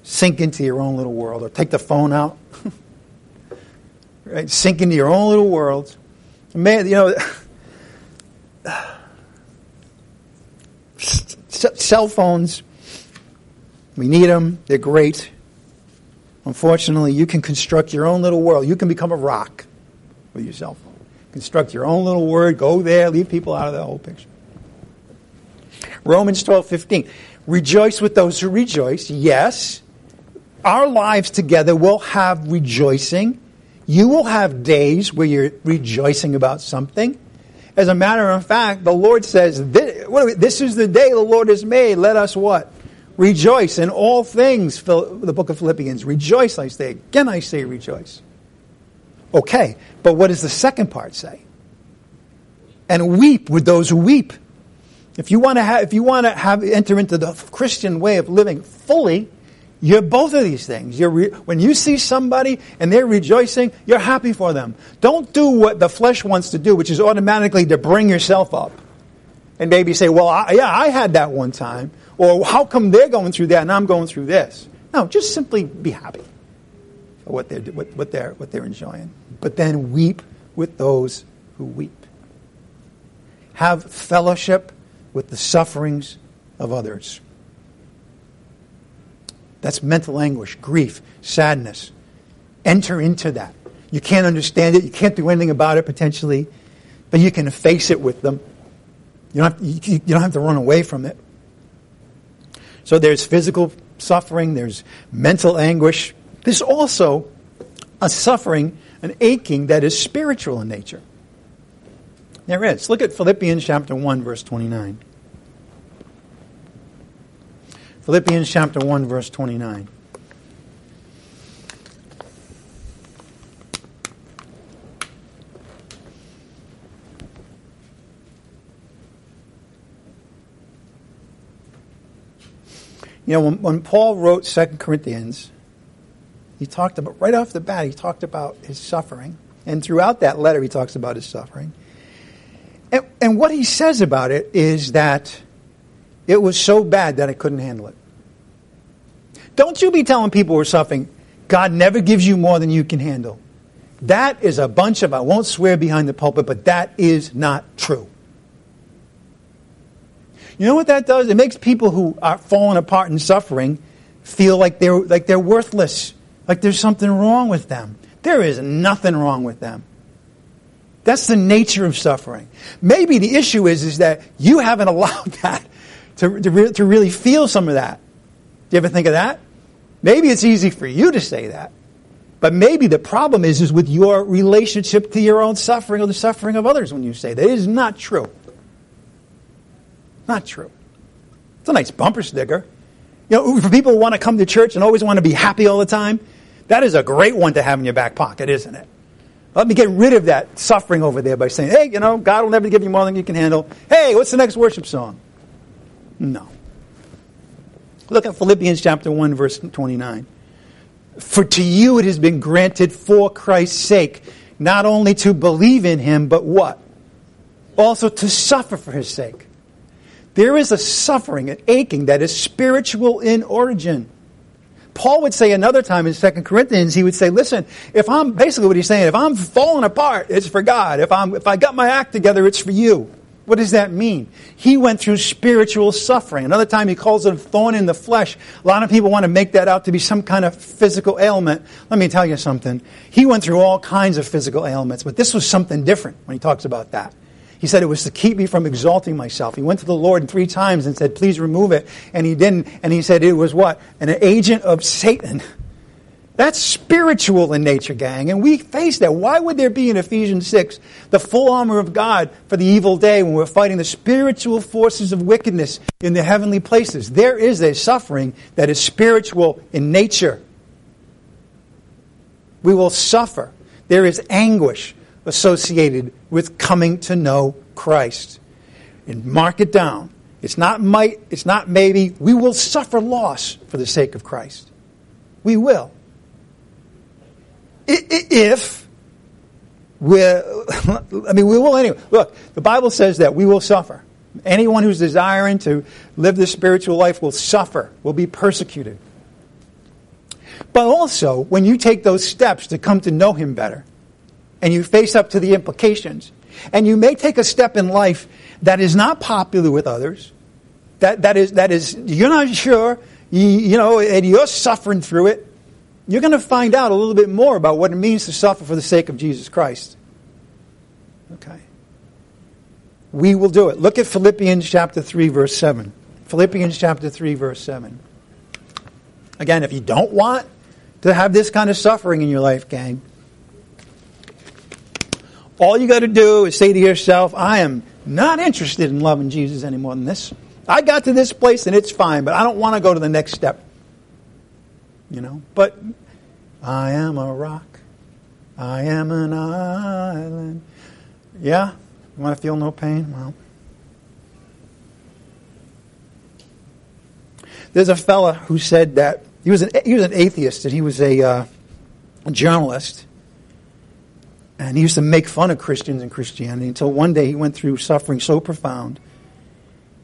sink into your own little world or take the phone out. *laughs* right? Sink into your own little world. Man, you know, *sighs* cell phones, we need them. They're great. Unfortunately, you can construct your own little world. You can become a rock with your cell phone. Construct your own little word. Go there. Leave people out of the whole picture. Romans 12, 15. Rejoice with those who rejoice. Yes our lives together will have rejoicing. You will have days where you're rejoicing about something. As a matter of fact, the Lord says, this is the day the Lord has made. Let us what? Rejoice in all things, the book of Philippians. Rejoice, I say. Again, I say rejoice. Okay, but what does the second part say? And weep with those who weep. If you want to have, if you want to have enter into the Christian way of living fully, you're both of these things. Re- when you see somebody and they're rejoicing, you're happy for them. Don't do what the flesh wants to do, which is automatically to bring yourself up and maybe say, "Well, I, yeah, I had that one time," or "How come they're going through that and I'm going through this?" No, just simply be happy for what they're what, what they're what they're enjoying, but then weep with those who weep. Have fellowship with the sufferings of others. That's mental anguish, grief, sadness. Enter into that. You can't understand it. You can't do anything about it potentially, but you can face it with them. You don't have, you, you don't have to run away from it. So there's physical suffering, there's mental anguish. There's also a suffering, an aching that is spiritual in nature. There is. Look at Philippians chapter 1, verse 29. Philippians chapter 1, verse 29. You know, when, when Paul wrote Second Corinthians, he talked about, right off the bat, he talked about his suffering. And throughout that letter, he talks about his suffering. And, and what he says about it is that it was so bad that I couldn't handle it. Don't you be telling people who are suffering, God never gives you more than you can handle. That is a bunch of, I won't swear behind the pulpit, but that is not true. You know what that does? It makes people who are falling apart and suffering feel like they're, like they're worthless, like there's something wrong with them. There is nothing wrong with them. That's the nature of suffering. Maybe the issue is, is that you haven't *laughs* allowed that to, to, re- to really feel some of that. Do you ever think of that? Maybe it's easy for you to say that. But maybe the problem is, is with your relationship to your own suffering or the suffering of others when you say that. It is not true. Not true. It's a nice bumper sticker. You know, for people who want to come to church and always want to be happy all the time, that is a great one to have in your back pocket, isn't it? Let me get rid of that suffering over there by saying, hey, you know, God will never give you more than you can handle. Hey, what's the next worship song? No. Look at Philippians chapter 1, verse 29. For to you it has been granted for Christ's sake, not only to believe in him, but what? Also to suffer for his sake. There is a suffering, an aching that is spiritual in origin. Paul would say another time in 2 Corinthians, he would say, listen, if I'm, basically what he's saying, if I'm falling apart, it's for God. If I'm, if I got my act together, it's for you. What does that mean? He went through spiritual suffering. Another time he calls it a thorn in the flesh. A lot of people want to make that out to be some kind of physical ailment. Let me tell you something. He went through all kinds of physical ailments, but this was something different when he talks about that. He said it was to keep me from exalting myself. He went to the Lord three times and said, please remove it. And he didn't. And he said it was what? An agent of Satan. *laughs* That's spiritual in nature, gang. And we face that. Why would there be in Ephesians 6 the full armor of God for the evil day when we're fighting the spiritual forces of wickedness in the heavenly places? There is a suffering that is spiritual in nature. We will suffer. There is anguish associated with coming to know Christ. And mark it down. It's not might, it's not maybe. We will suffer loss for the sake of Christ. We will. If we're, *laughs* I mean, we will anyway. Look, the Bible says that we will suffer. Anyone who's desiring to live this spiritual life will suffer, will be persecuted. But also, when you take those steps to come to know Him better, and you face up to the implications. And you may take a step in life that is not popular with others. That, that is, that is, you're not sure, you, you know, and you're suffering through it. You're going to find out a little bit more about what it means to suffer for the sake of Jesus Christ. Okay. We will do it. Look at Philippians chapter 3, verse 7. Philippians chapter 3, verse 7. Again, if you don't want to have this kind of suffering in your life, gang, all you got to do is say to yourself, I am not interested in loving Jesus any more than this. I got to this place and it's fine, but I don't want to go to the next step. You know, but I am a rock. I am an island. Yeah? You want to feel no pain? Well, there's a fella who said that he was an, he was an atheist and he was a, uh, a journalist. And he used to make fun of Christians and Christianity until one day he went through suffering so profound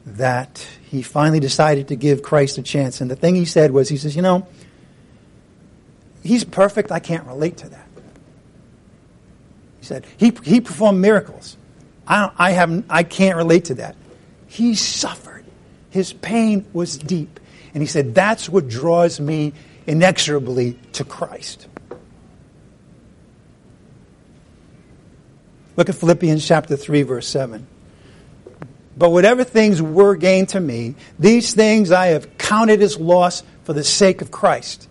that he finally decided to give Christ a chance. And the thing he said was, he says, you know, he's perfect. I can't relate to that. He said, he, he performed miracles. I, I, haven't, I can't relate to that. He suffered. His pain was deep. And he said, that's what draws me inexorably to Christ. Look at Philippians chapter 3, verse 7. But whatever things were gained to me, these things I have counted as loss for the sake of Christ.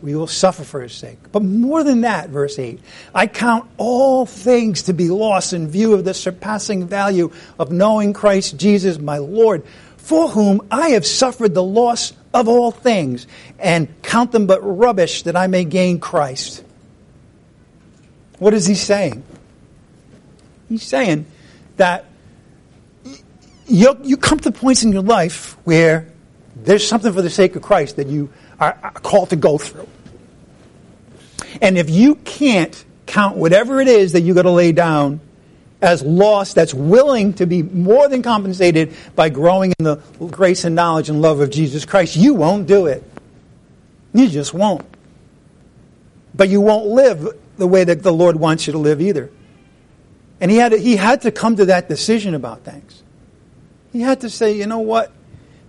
We will suffer for his sake. But more than that, verse 8, I count all things to be lost in view of the surpassing value of knowing Christ Jesus my Lord, for whom I have suffered the loss of all things, and count them but rubbish that I may gain Christ. What is he saying? He's saying that you, come to points in your life where there's something for the sake of Christ that you are called to go through. And if you can't count whatever it is that you got to lay down as loss that's willing to be more than compensated by growing in the grace and knowledge and love of Jesus Christ, you won't do it. You just won't. But you won't live the way that the Lord wants you to live either. And he had to, he had to come to that decision about things. He had to say, you know what?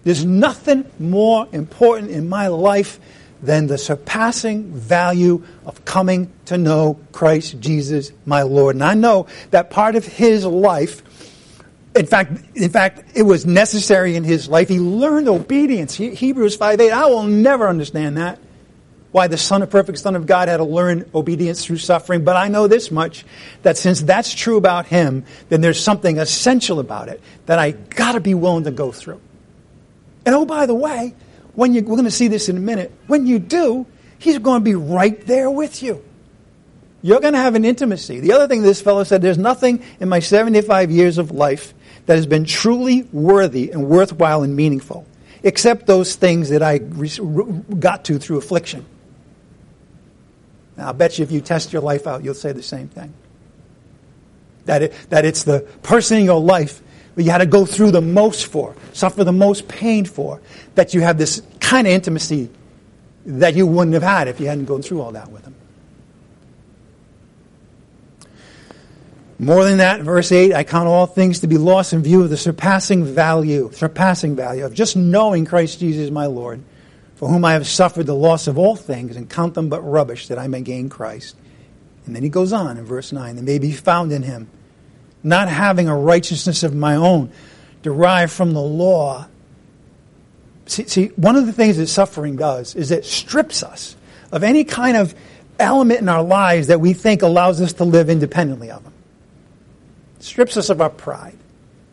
There's nothing more important in my life than the surpassing value of coming to know Christ Jesus, my Lord. And I know that part of his life, in fact, in fact, it was necessary in his life. He learned obedience. Hebrews 5 8. I will never understand that. Why the Son of Perfect Son of God had to learn obedience through suffering. But I know this much that since that's true about him, then there's something essential about it that I gotta be willing to go through. And oh, by the way, when you, we're going to see this in a minute, when you do, he's going to be right there with you. You're going to have an intimacy. The other thing this fellow said, there's nothing in my 75 years of life that has been truly worthy and worthwhile and meaningful, except those things that I got to through affliction. Now, I'll bet you if you test your life out, you'll say the same thing. That, it, that it's the person in your life that you had to go through the most for, suffer the most pain for, that you have this kind of intimacy that you wouldn't have had if you hadn't gone through all that with him. More than that, verse 8, I count all things to be lost in view of the surpassing value, surpassing value of just knowing Christ Jesus my Lord, for whom I have suffered the loss of all things and count them but rubbish that I may gain Christ. And then he goes on in verse 9, and may be found in him, not having a righteousness of my own derived from the law. See, see, one of the things that suffering does is it strips us of any kind of element in our lives that we think allows us to live independently of Him. strips us of our pride,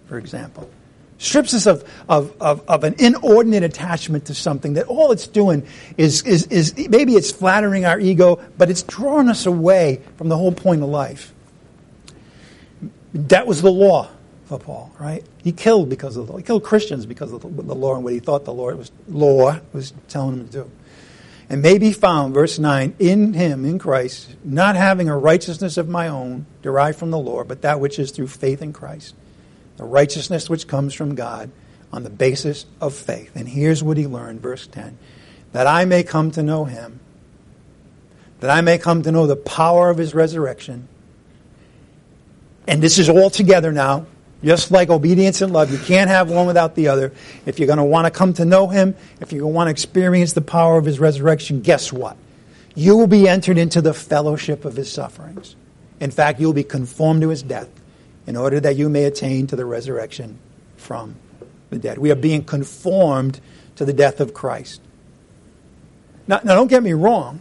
for example. Strips us of, of, of, of, an inordinate attachment to something that all it's doing is, is, is maybe it's flattering our ego, but it's drawing us away from the whole point of life. That was the law for Paul, right? He killed because of the law. He killed Christians because of the law and what he thought the Lord was law was telling him to do. And may be found, verse 9, in him, in Christ, not having a righteousness of my own derived from the law, but that which is through faith in Christ. The righteousness which comes from God on the basis of faith. And here's what he learned, verse 10 that I may come to know him, that I may come to know the power of his resurrection and this is all together now, just like obedience and love. You can't have one without the other. If you're going to want to come to know Him, if you're going to want to experience the power of His resurrection, guess what? You will be entered into the fellowship of His sufferings. In fact, you'll be conformed to His death in order that you may attain to the resurrection from the dead. We are being conformed to the death of Christ. Now, now don't get me wrong.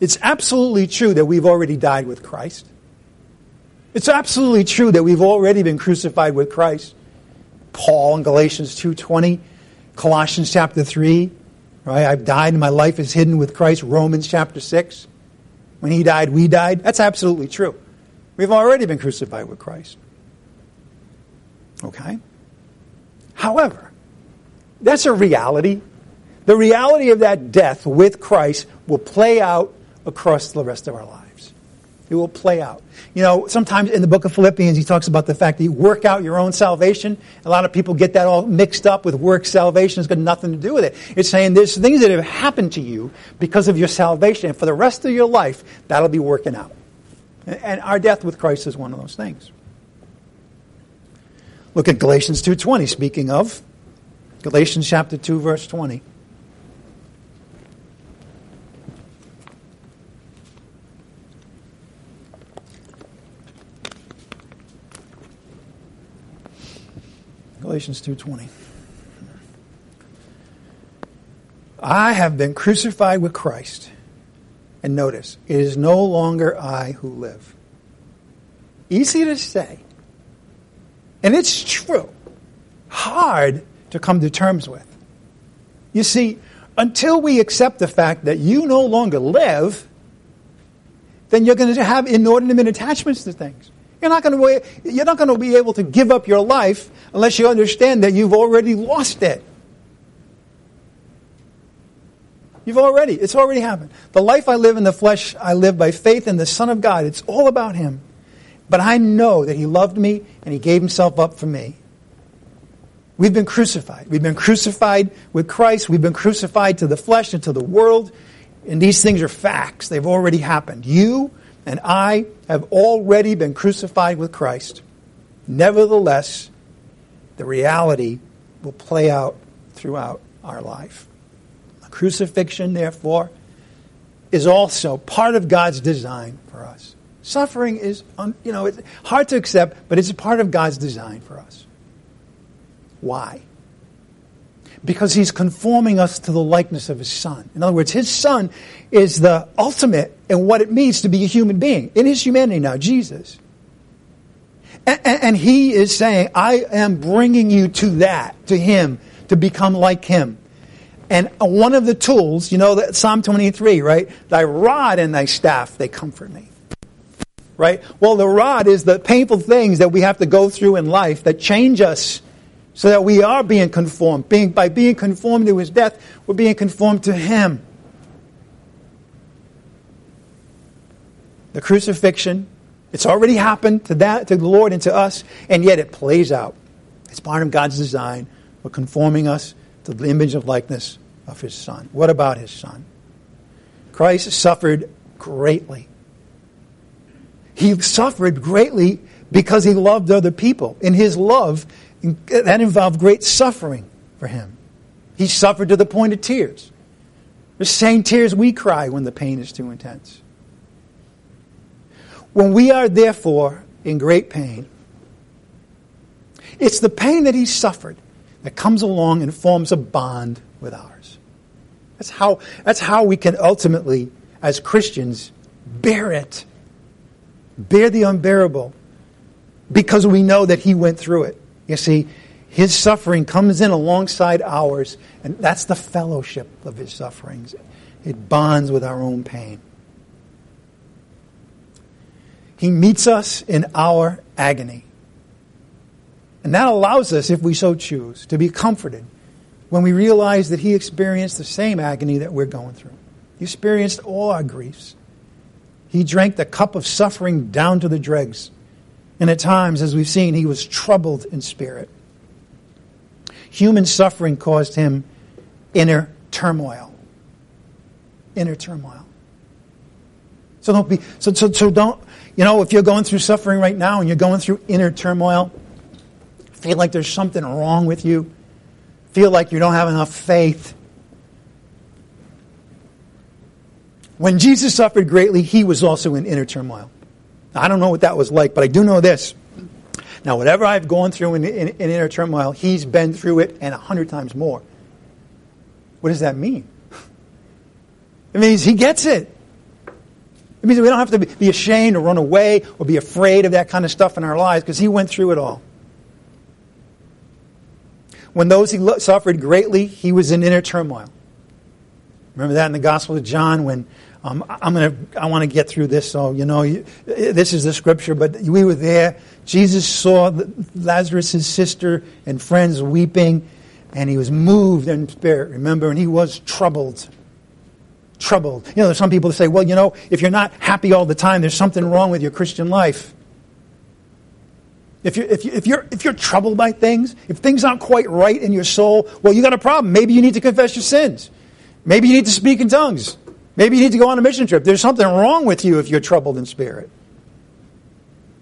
It's absolutely true that we've already died with Christ. It's absolutely true that we've already been crucified with Christ. Paul in Galatians 2:20, Colossians chapter 3, right? I've died and my life is hidden with Christ. Romans chapter 6. When he died, we died. That's absolutely true. We've already been crucified with Christ. Okay? However, That's a reality. The reality of that death with Christ will play out across the rest of our lives. It will play out. You know, sometimes in the book of Philippians, he talks about the fact that you work out your own salvation. A lot of people get that all mixed up with work salvation. It's got nothing to do with it. It's saying there's things that have happened to you because of your salvation. And for the rest of your life, that'll be working out. And our death with Christ is one of those things. Look at Galatians 2.20, speaking of. Galatians chapter 2, verse 20. Galatians 2:20. I have been crucified with Christ. And notice, it is no longer I who live. Easy to say. And it's true. Hard to come to terms with. You see, until we accept the fact that you no longer live, then you're going to have inordinate attachments to things. You're not going to you're not going to be able to give up your life unless you understand that you've already lost it. You've already, it's already happened. The life I live in the flesh, I live by faith in the Son of God. It's all about Him. But I know that He loved me and He gave Himself up for me. We've been crucified. We've been crucified with Christ. We've been crucified to the flesh and to the world. And these things are facts. They've already happened. You and I have already been crucified with Christ. Nevertheless, the reality will play out throughout our life. The crucifixion, therefore, is also part of God's design for us. Suffering is, you know, it's hard to accept, but it's a part of God's design for us. Why? Because he's conforming us to the likeness of his son. In other words, his son is the ultimate in what it means to be a human being in his humanity now, Jesus. And, and, he is saying, I am bringing you to that, to him, to become like him. And one of the tools, you know, that Psalm 23, right? Thy rod and thy staff, they comfort me. Right? Well, the rod is the painful things that we have to go through in life that change us so that we are being conformed. Being, by being conformed to his death, we're being conformed to him. The crucifixion, it's already happened to that, to the Lord and to us, and yet it plays out. It's part of God's design. We're conforming us to the image of likeness of his son. What about his son? Christ suffered greatly. He suffered greatly because he loved other people. In his love, that involved great suffering for him. He suffered to the point of tears. The same tears we cry when the pain is too intense. When we are therefore in great pain, it's the pain that he suffered that comes along and forms a bond with ours. That's how, that's how we can ultimately, as Christians, bear it. Bear the unbearable because we know that he went through it. You see, his suffering comes in alongside ours, and that's the fellowship of his sufferings. It bonds with our own pain. He meets us in our agony. And that allows us, if we so choose, to be comforted when we realize that he experienced the same agony that we're going through. He experienced all our griefs. He drank the cup of suffering down to the dregs. And at times, as we've seen, he was troubled in spirit. Human suffering caused him inner turmoil. Inner turmoil. So don't be, so, so, so don't, you know, if you're going through suffering right now and you're going through inner turmoil, feel like there's something wrong with you, feel like you don't have enough faith. When Jesus suffered greatly, he was also in inner turmoil. I don't know what that was like, but I do know this. Now, whatever I've gone through in, in, in inner turmoil, he's been through it and a hundred times more. What does that mean? It means he gets it. It means we don't have to be ashamed or run away or be afraid of that kind of stuff in our lives because he went through it all. When those he suffered greatly, he was in inner turmoil. Remember that in the Gospel of John when um, I'm gonna, I want to get through this, so you know, this is the scripture. But we were there. Jesus saw Lazarus' sister and friends weeping, And he was moved in spirit, remember, and he was troubled. Troubled. You know, there's some people that say, well, you know, if you're not happy all the time, there's something wrong with your Christian life. If you're, if, you, if, you're, if you're troubled by things, if things aren't quite right in your soul, well, you got a problem. Maybe you need to confess your sins. Maybe you need to speak in tongues. Maybe you need to go on a mission trip. There's something wrong with you if you're troubled in spirit.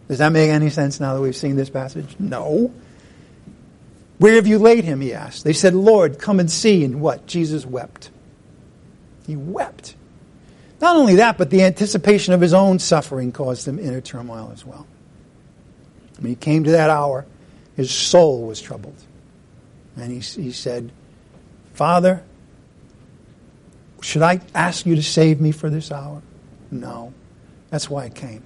Does that make any sense now that we've seen this passage? No. Where have you laid him? He asked. They said, Lord, come and see. And what? Jesus wept. He wept. Not only that, but the anticipation of his own suffering caused him inner turmoil as well. When he came to that hour, his soul was troubled. And he, he said, Father, should I ask you to save me for this hour? No. That's why I came.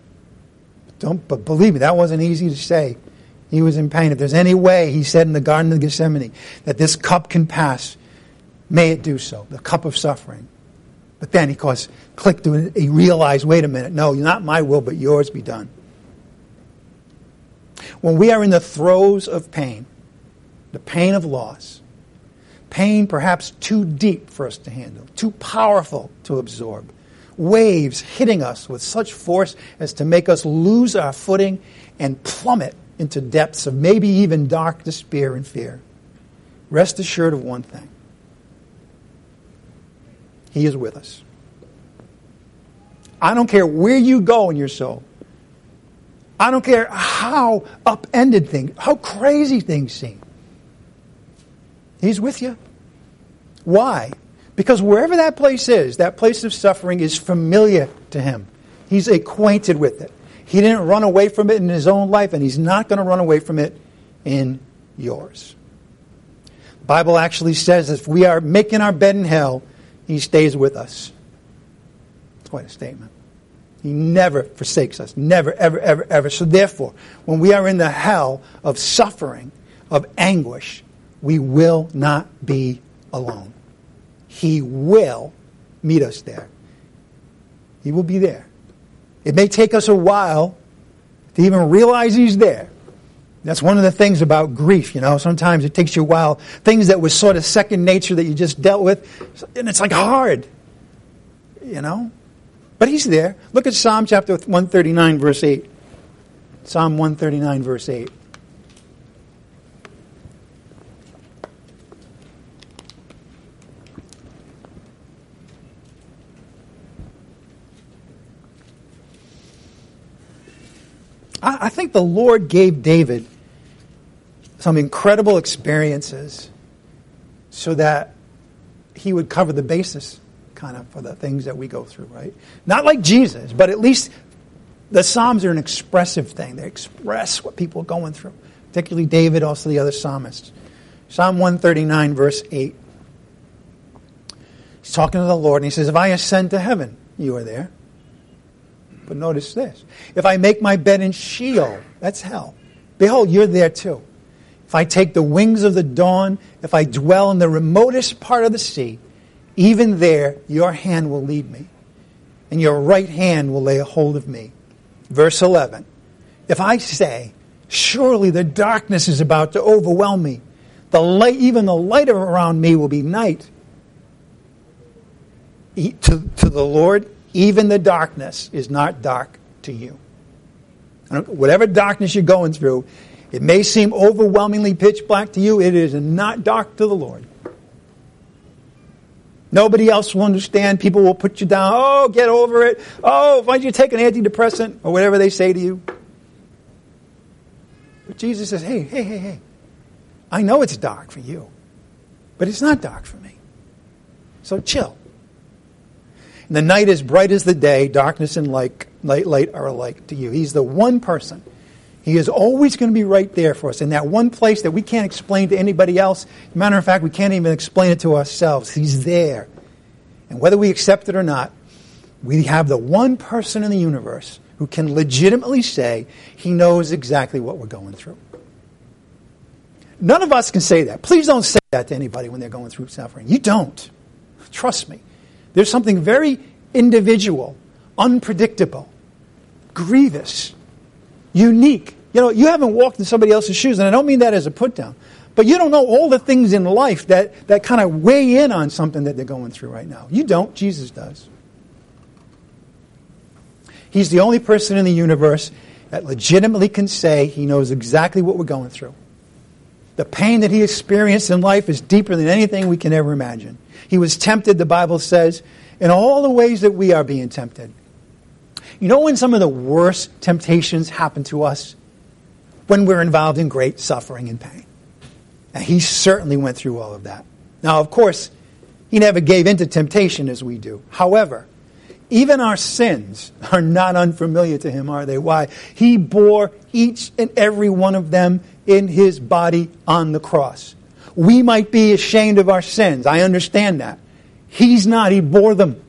But don't, but believe me, that wasn't easy to say. He was in pain. If there's any way, he said in the Garden of Gethsemane, that this cup can pass, may it do so, the cup of suffering. But then he caused, clicked to it, he realized, wait a minute, no, not my will, but yours be done. When we are in the throes of pain, the pain of loss, pain perhaps too deep for us to handle, too powerful to absorb, waves hitting us with such force as to make us lose our footing and plummet into depths of maybe even dark despair and fear. Rest assured of one thing He is with us. I don't care where you go in your soul. I don't care how upended things, how crazy things seem. He's with you. Why? Because wherever that place is, that place of suffering is familiar to him. He's acquainted with it. He didn't run away from it in his own life, and he's not going to run away from it in yours. The Bible actually says if we are making our bed in hell, he stays with us. It's quite a statement. He never forsakes us. Never, ever, ever, ever. So therefore, when we are in the hell of suffering, of anguish, we will not be alone. He will meet us there. He will be there. It may take us a while to even realize He's there. That's one of the things about grief, you know. Sometimes it takes you a while. Things that was sort of second nature that you just dealt with, and it's like hard, you know. But he's there. Look at Psalm chapter 139, verse 8. Psalm 139, verse 8. I, think the Lord gave David some incredible experiences so that he would cover the basis kind of for the things that we go through, right? Not like Jesus, but at least the Psalms are an expressive thing. They express what people are going through, particularly David, also the other psalmists. Psalm 139, verse 8. He's talking to the Lord, and he says, If I ascend to heaven, you are there. But notice this if I make my bed in Sheol, that's hell. Behold, you're there too. If I take the wings of the dawn, if I dwell in the remotest part of the sea, even there, your hand will lead me, and your right hand will lay a hold of me. Verse 11 If I say, Surely the darkness is about to overwhelm me, the light, even the light around me will be night. To, to the Lord, even the darkness is not dark to you. Whatever darkness you're going through, it may seem overwhelmingly pitch black to you, it is not dark to the Lord. Nobody else will understand. People will put you down. Oh, get over it. Oh, why don't you take an antidepressant or whatever they say to you? But Jesus says, hey, hey, hey, hey. I know it's dark for you, but it's not dark for me. So chill. The night is bright as the day. Darkness and light, light, light are alike to you. He's the one person he is always going to be right there for us in that one place that we can't explain to anybody else. Matter of fact, we can't even explain it to ourselves. He's there. And whether we accept it or not, we have the one person in the universe who can legitimately say he knows exactly what we're going through. None of us can say that. Please don't say that to anybody when they're going through suffering. You don't. Trust me. There's something very individual, unpredictable, grievous unique. You know, you haven't walked in somebody else's shoes, and I don't mean that as a put down, But you don't know all the things in life that, that kind of weigh in on something that they're going through right now. You don't, Jesus does. He's the only person in the universe that legitimately can say he knows exactly what we're going through. The pain that he experienced in life is deeper than anything we can ever imagine. He was tempted, the Bible says, in all the ways that we are being tempted. You know when some of the worst temptations happen to us? When we're involved in great suffering and pain. And he certainly went through all of that. Now, of course, he never gave in to temptation as we do. However, even our sins are not unfamiliar to him, are they? Why? He bore each and every one of them in his body on the cross. We might be ashamed of our sins. I understand that. He's not. He bore them.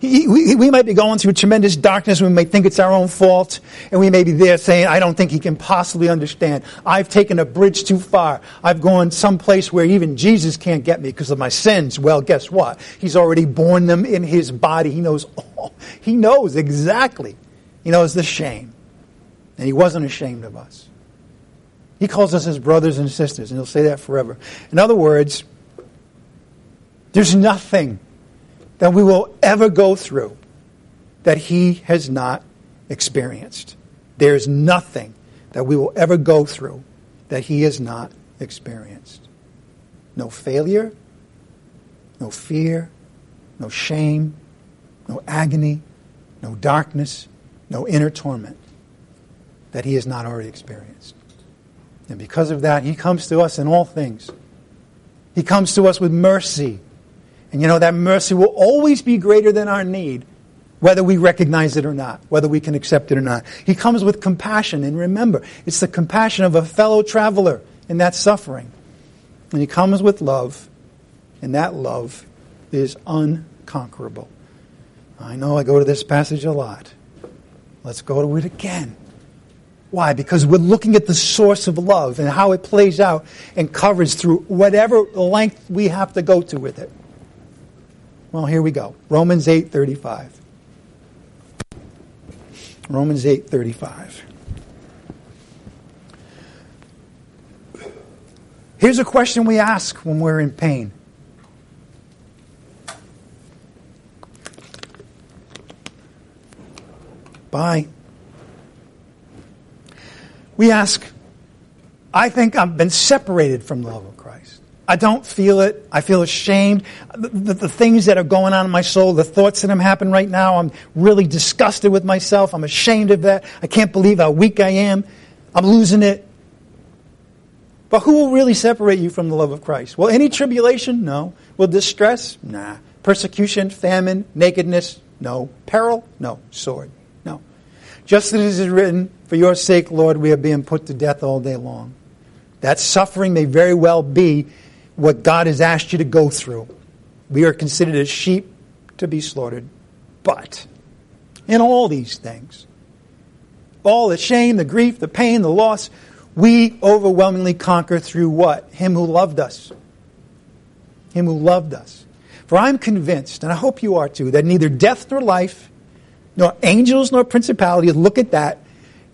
He, we, we, might be going through tremendous darkness. We may think it's our own fault. And we may be there saying, I don't think he can possibly understand. I've taken a bridge too far. I've gone someplace where even Jesus can't get me because of my sins. Well, guess what? He's already borne them in his body. He knows all. He knows exactly. He knows the shame. And he wasn't ashamed of us. He calls us his brothers and sisters, and he'll say that forever. In other words, there's nothing that we will ever go through that he has not experienced. There's nothing that we will ever go through that he has not experienced. No failure, no fear, no shame, no agony, no darkness, no inner torment that he has not already experienced. And because of that, he comes to us in all things. He comes to us with mercy and you know, that mercy will always be greater than our need, whether we recognize it or not, whether we can accept it or not. He comes with compassion. And remember, it's the compassion of a fellow traveler in that suffering. And he comes with love, and that love is unconquerable. I know I go to this passage a lot. Let's go to it again. Why? Because we're looking at the source of love and how it plays out and covers through whatever length we have to go to with it. Well, here we go. Romans 8:35. Romans 8:35. Here's a question we ask when we're in pain. Bye. We ask, I think I've been separated from the love of Christ. I don't feel it. I feel ashamed. The, the, the, things that are going on in my soul, the thoughts that I'm having right now, I'm really disgusted with myself. I'm ashamed of that. I can't believe how weak I am. I'm losing it. But who will really separate you from the love of Christ? Well, any tribulation? No. Will distress? Nah. Persecution, famine, nakedness? No. Peril? No. Sword? Just as it is written, for your sake, Lord, we are being put to death all day long. That suffering may very well be what God has asked you to go through. We are considered as sheep to be slaughtered. But in all these things, all the shame, the grief, the pain, the loss, we overwhelmingly conquer through what? Him who loved us. Him who loved us. For I'm convinced, and I hope you are too, that neither death nor life, nor angels nor principalities, look at that,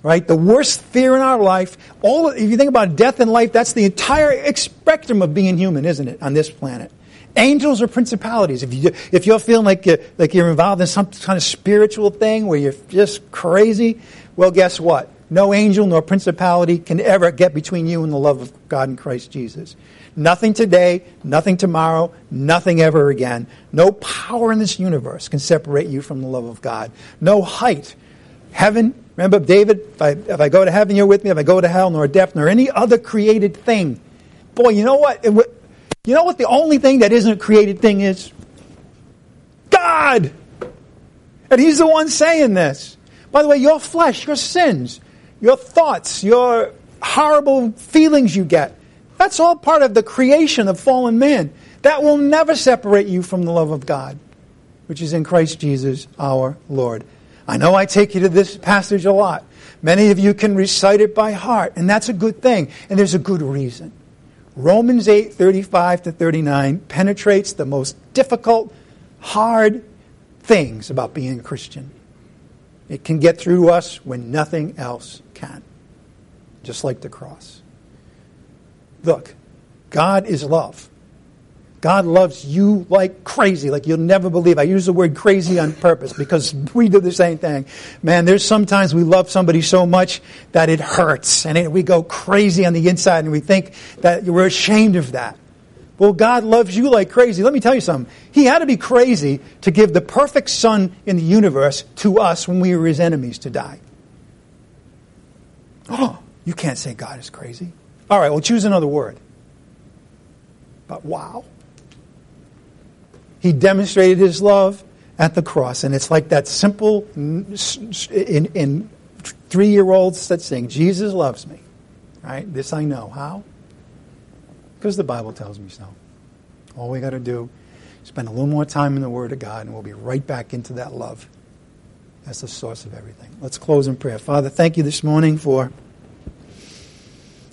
right? The worst fear in our life. All if you think about death and life, that's the entire spectrum of being human, isn't it, on this planet? Angels or principalities. If you if you're feeling like you're, like you're involved in some kind of spiritual thing where you're just crazy, well, guess what? No angel nor principality can ever get between you and the love of God in Christ Jesus. Nothing today, nothing tomorrow, nothing ever again. No power in this universe can separate you from the love of God. No height, heaven, Remember David, if I, if I go to heaven, you're with me. If I go to hell, nor death, nor any other created thing. Boy, you know what? You know what the only thing that isn't a created thing is? God! And He's the one saying this. By the way, your flesh, your sins, your thoughts, your horrible feelings you get, that's all part of the creation of fallen man. That will never separate you from the love of God, which is in Christ Jesus our Lord. I know I take you to this passage a lot. Many of you can recite it by heart, and that's a good thing, and there's a good reason. Romans 8, 35 to 39 penetrates the most difficult, hard things about being a Christian. It can get through us when nothing else can, just like the cross. Look, God is love. God loves you like crazy, like you'll never believe. I use the word crazy on purpose because we do the same thing. Man, there's sometimes we love somebody so much that it hurts and it, we go crazy on the inside and we think that we're ashamed of that. Well, God loves you like crazy. Let me tell you something. He had to be crazy to give the perfect son in the universe to us when we were his enemies to die. Oh, *gasps* you can't say God is crazy. All right, well, choose another word. But wow. He demonstrated his love at the cross. And it's like that simple, in, in three year olds that sing, Jesus loves me. Right? This I know. How? Because the Bible tells me so. All we got to do is spend a little more time in the Word of God, and we'll be right back into that love. That's the source of everything. Let's close in prayer. Father, thank you this morning for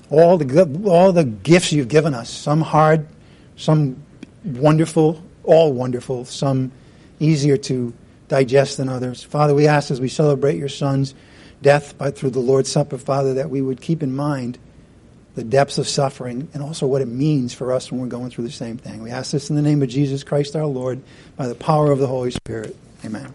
all the all the gifts you've given us. Some hard, some wonderful, all wonderful, some easier to digest than others. Father, we ask as we celebrate your Son's death by, through the Lord's Supper, Father, that we would keep in mind the depths of suffering and also what it means for us when we're going through the same thing. We ask this in the name of Jesus Christ our Lord by the power of the Holy Spirit. Amen.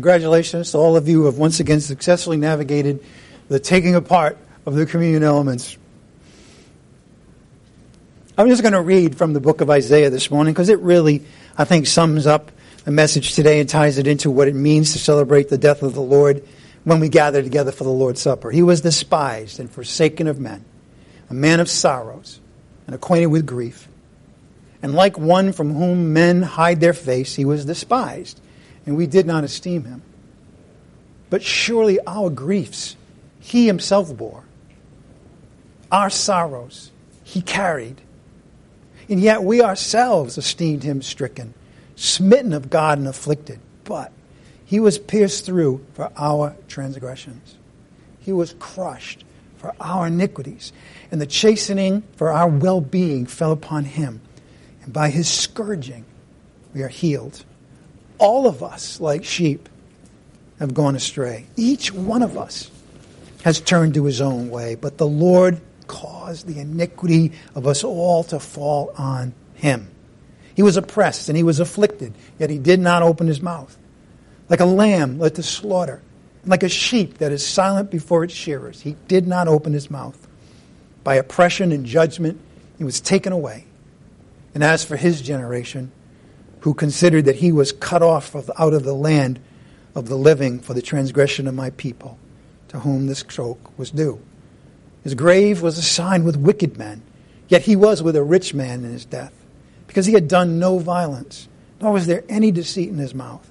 Congratulations to all of you who have once again successfully navigated the taking apart of the communion elements. I'm just going to read from the book of Isaiah this morning because it really, I think, sums up the message today and ties it into what it means to celebrate the death of the Lord when we gather together for the Lord's Supper. He was despised and forsaken of men, a man of sorrows and acquainted with grief. And like one from whom men hide their face, he was despised and we did not esteem him. But surely our griefs he himself bore, our sorrows he carried. And yet we ourselves esteemed him stricken, smitten of God and afflicted. But he was pierced through for our transgressions, he was crushed for our iniquities, and the chastening for our well being fell upon him. And by his scourging we are healed all of us, like sheep, have gone astray. Each one of us has turned to his own way, but the Lord caused the iniquity of us all to fall on him. He was oppressed and he was afflicted, yet he did not open his mouth. Like a lamb led to slaughter, like a sheep that is silent before its shearers, he did not open his mouth. By oppression and judgment, he was taken away. And as for his generation, who considered that he was cut off of, out of the land of the living for the transgression of my people, to whom this stroke was due. His grave was assigned with wicked men, yet he was with a rich man in his death, because he had done no violence, nor was there any deceit in his mouth.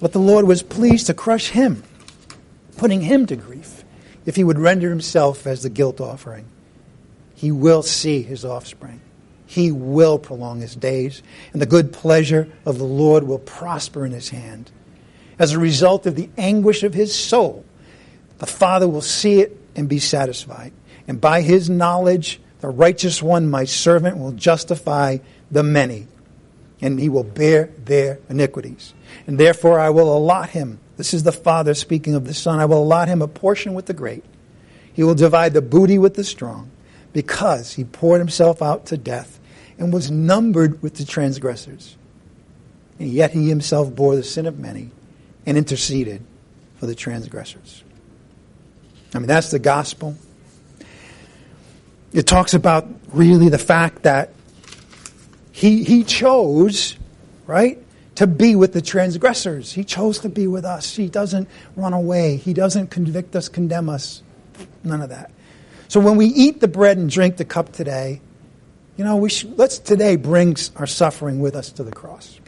But the Lord was pleased to crush him, putting him to grief, if he would render himself as the guilt offering. He will see his offspring. He will prolong his days, and the good pleasure of the Lord will prosper in his hand. As a result of the anguish of his soul, the Father will see it and be satisfied. And by his knowledge, the righteous one, my servant, will justify the many, and he will bear their iniquities. And therefore I will allot him, this is the Father speaking of the Son, I will allot him a portion with the great, He will divide the booty with the strong, because he poured himself out to death and was numbered with the transgressors. And yet he himself bore the sin of many and interceded for the transgressors. I mean, that's the gospel. It talks about really the fact that he, he chose, right, to be with the transgressors. He chose to be with us. He doesn't run away. He doesn't convict us, condemn us. None of that. So when we eat the bread and drink the cup today, you know, we should, let's today bring our suffering with us to the cross.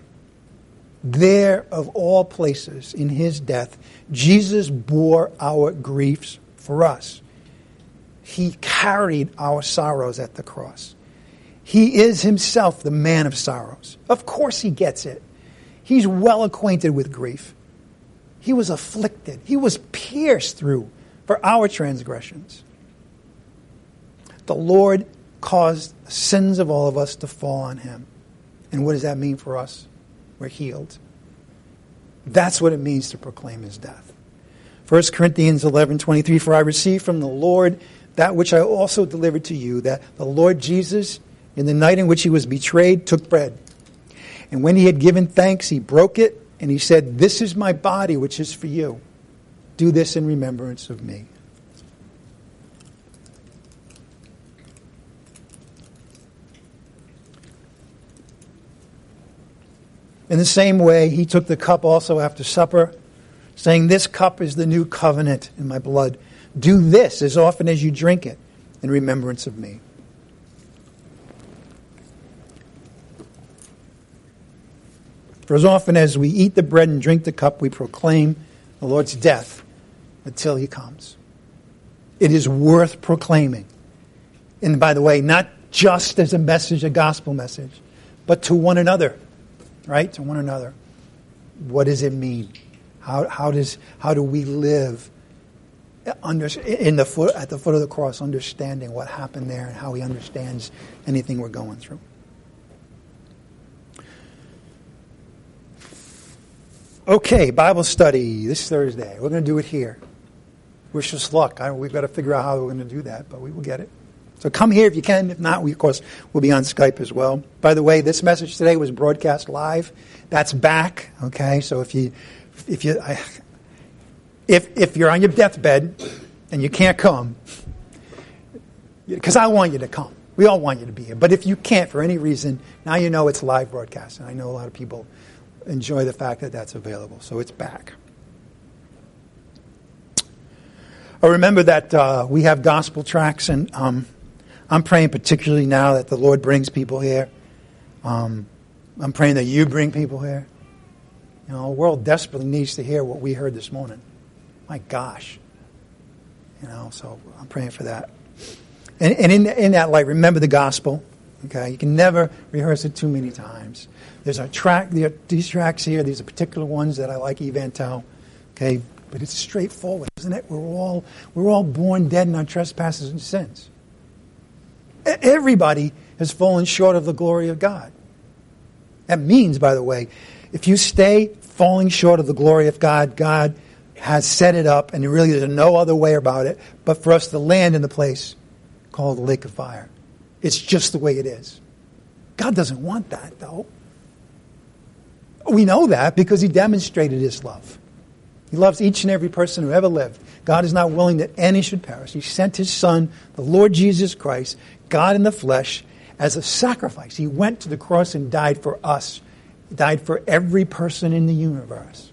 There, of all places, in his death, Jesus bore our griefs for us. He carried our sorrows at the cross. He is himself the man of sorrows. Of course, he gets it. He's well acquainted with grief. He was afflicted, he was pierced through for our transgressions. The Lord caused the sins of all of us to fall on him. And what does that mean for us? We're healed. That's what it means to proclaim his death. 1 Corinthians 11:23 For I received from the Lord that which I also delivered to you that the Lord Jesus in the night in which he was betrayed took bread. And when he had given thanks he broke it and he said this is my body which is for you. Do this in remembrance of me. In the same way, he took the cup also after supper, saying, This cup is the new covenant in my blood. Do this as often as you drink it in remembrance of me. For as often as we eat the bread and drink the cup, we proclaim the Lord's death until he comes. It is worth proclaiming. And by the way, not just as a message, a gospel message, but to one another right, to one another. What does it mean? How, how, does, how do we live under, in the foot, at the foot of the cross, understanding what happened there and how he understands anything we're going through? Okay, Bible study this Thursday. We're going to do it here. Wish us luck. I, we've got to figure out how we're going to do that, but we will get it. So come here if you can. If not, we, of course, we'll be on Skype as well. By the way, this message today was broadcast live. That's back. Okay, so if you, if you, I, if if you're on your deathbed and you can't come, because I want you to come. We all want you to be here. But if you can't for any reason, now you know it's live broadcast, and I know a lot of people enjoy the fact that that's available. So it's back. I remember that uh, we have gospel tracks, and um, I'm praying particularly now that the Lord brings people here. Um, I'm praying that you bring people here. You know, the world desperately needs to hear what we heard this morning. My gosh. You know, so I'm praying for that. And, and in, in that light, remember the gospel. Okay, you can never rehearse it too many times. There's a track, there these tracks here. These are particular ones that I like, EvanTell. Okay, but it's straightforward, isn't it? We're all we're all born dead in our trespasses and sins. Everybody has fallen short of the glory of God. That means, by the way, if you stay falling short of the glory of God, God has set it up, and really there's no other way about it but for us to land in the place called the lake of fire. It's just the way it is. God doesn't want that, though. We know that because He demonstrated His love. He loves each and every person who ever lived. God is not willing that any should perish. He sent His Son, the Lord Jesus Christ, God in the flesh as a sacrifice. He went to the cross and died for us, he died for every person in the universe.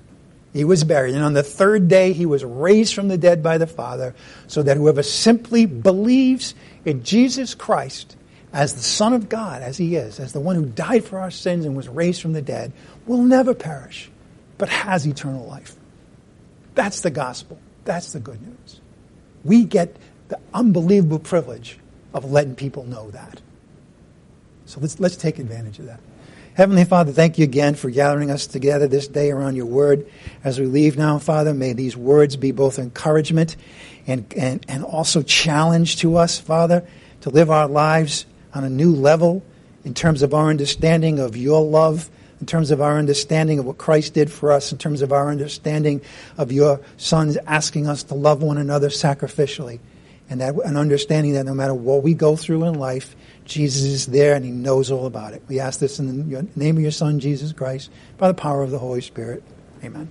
He was buried, and on the third day he was raised from the dead by the Father, so that whoever simply believes in Jesus Christ as the Son of God, as he is, as the one who died for our sins and was raised from the dead, will never perish, but has eternal life. That's the gospel. That's the good news. We get the unbelievable privilege of letting people know that. So let's, let's take advantage of that. Heavenly Father, thank you again for gathering us together this day around your word. As we leave now, Father, may these words be both encouragement and, and, and also challenge to us, Father, to live our lives on a new level in terms of our understanding of your love, in terms of our understanding of what Christ did for us, in terms of our understanding of your sons asking us to love one another sacrificially and that an understanding that no matter what we go through in life, Jesus is there and He knows all about it. We ask this in the name of your Son, Jesus Christ, by the power of the Holy Spirit. Amen.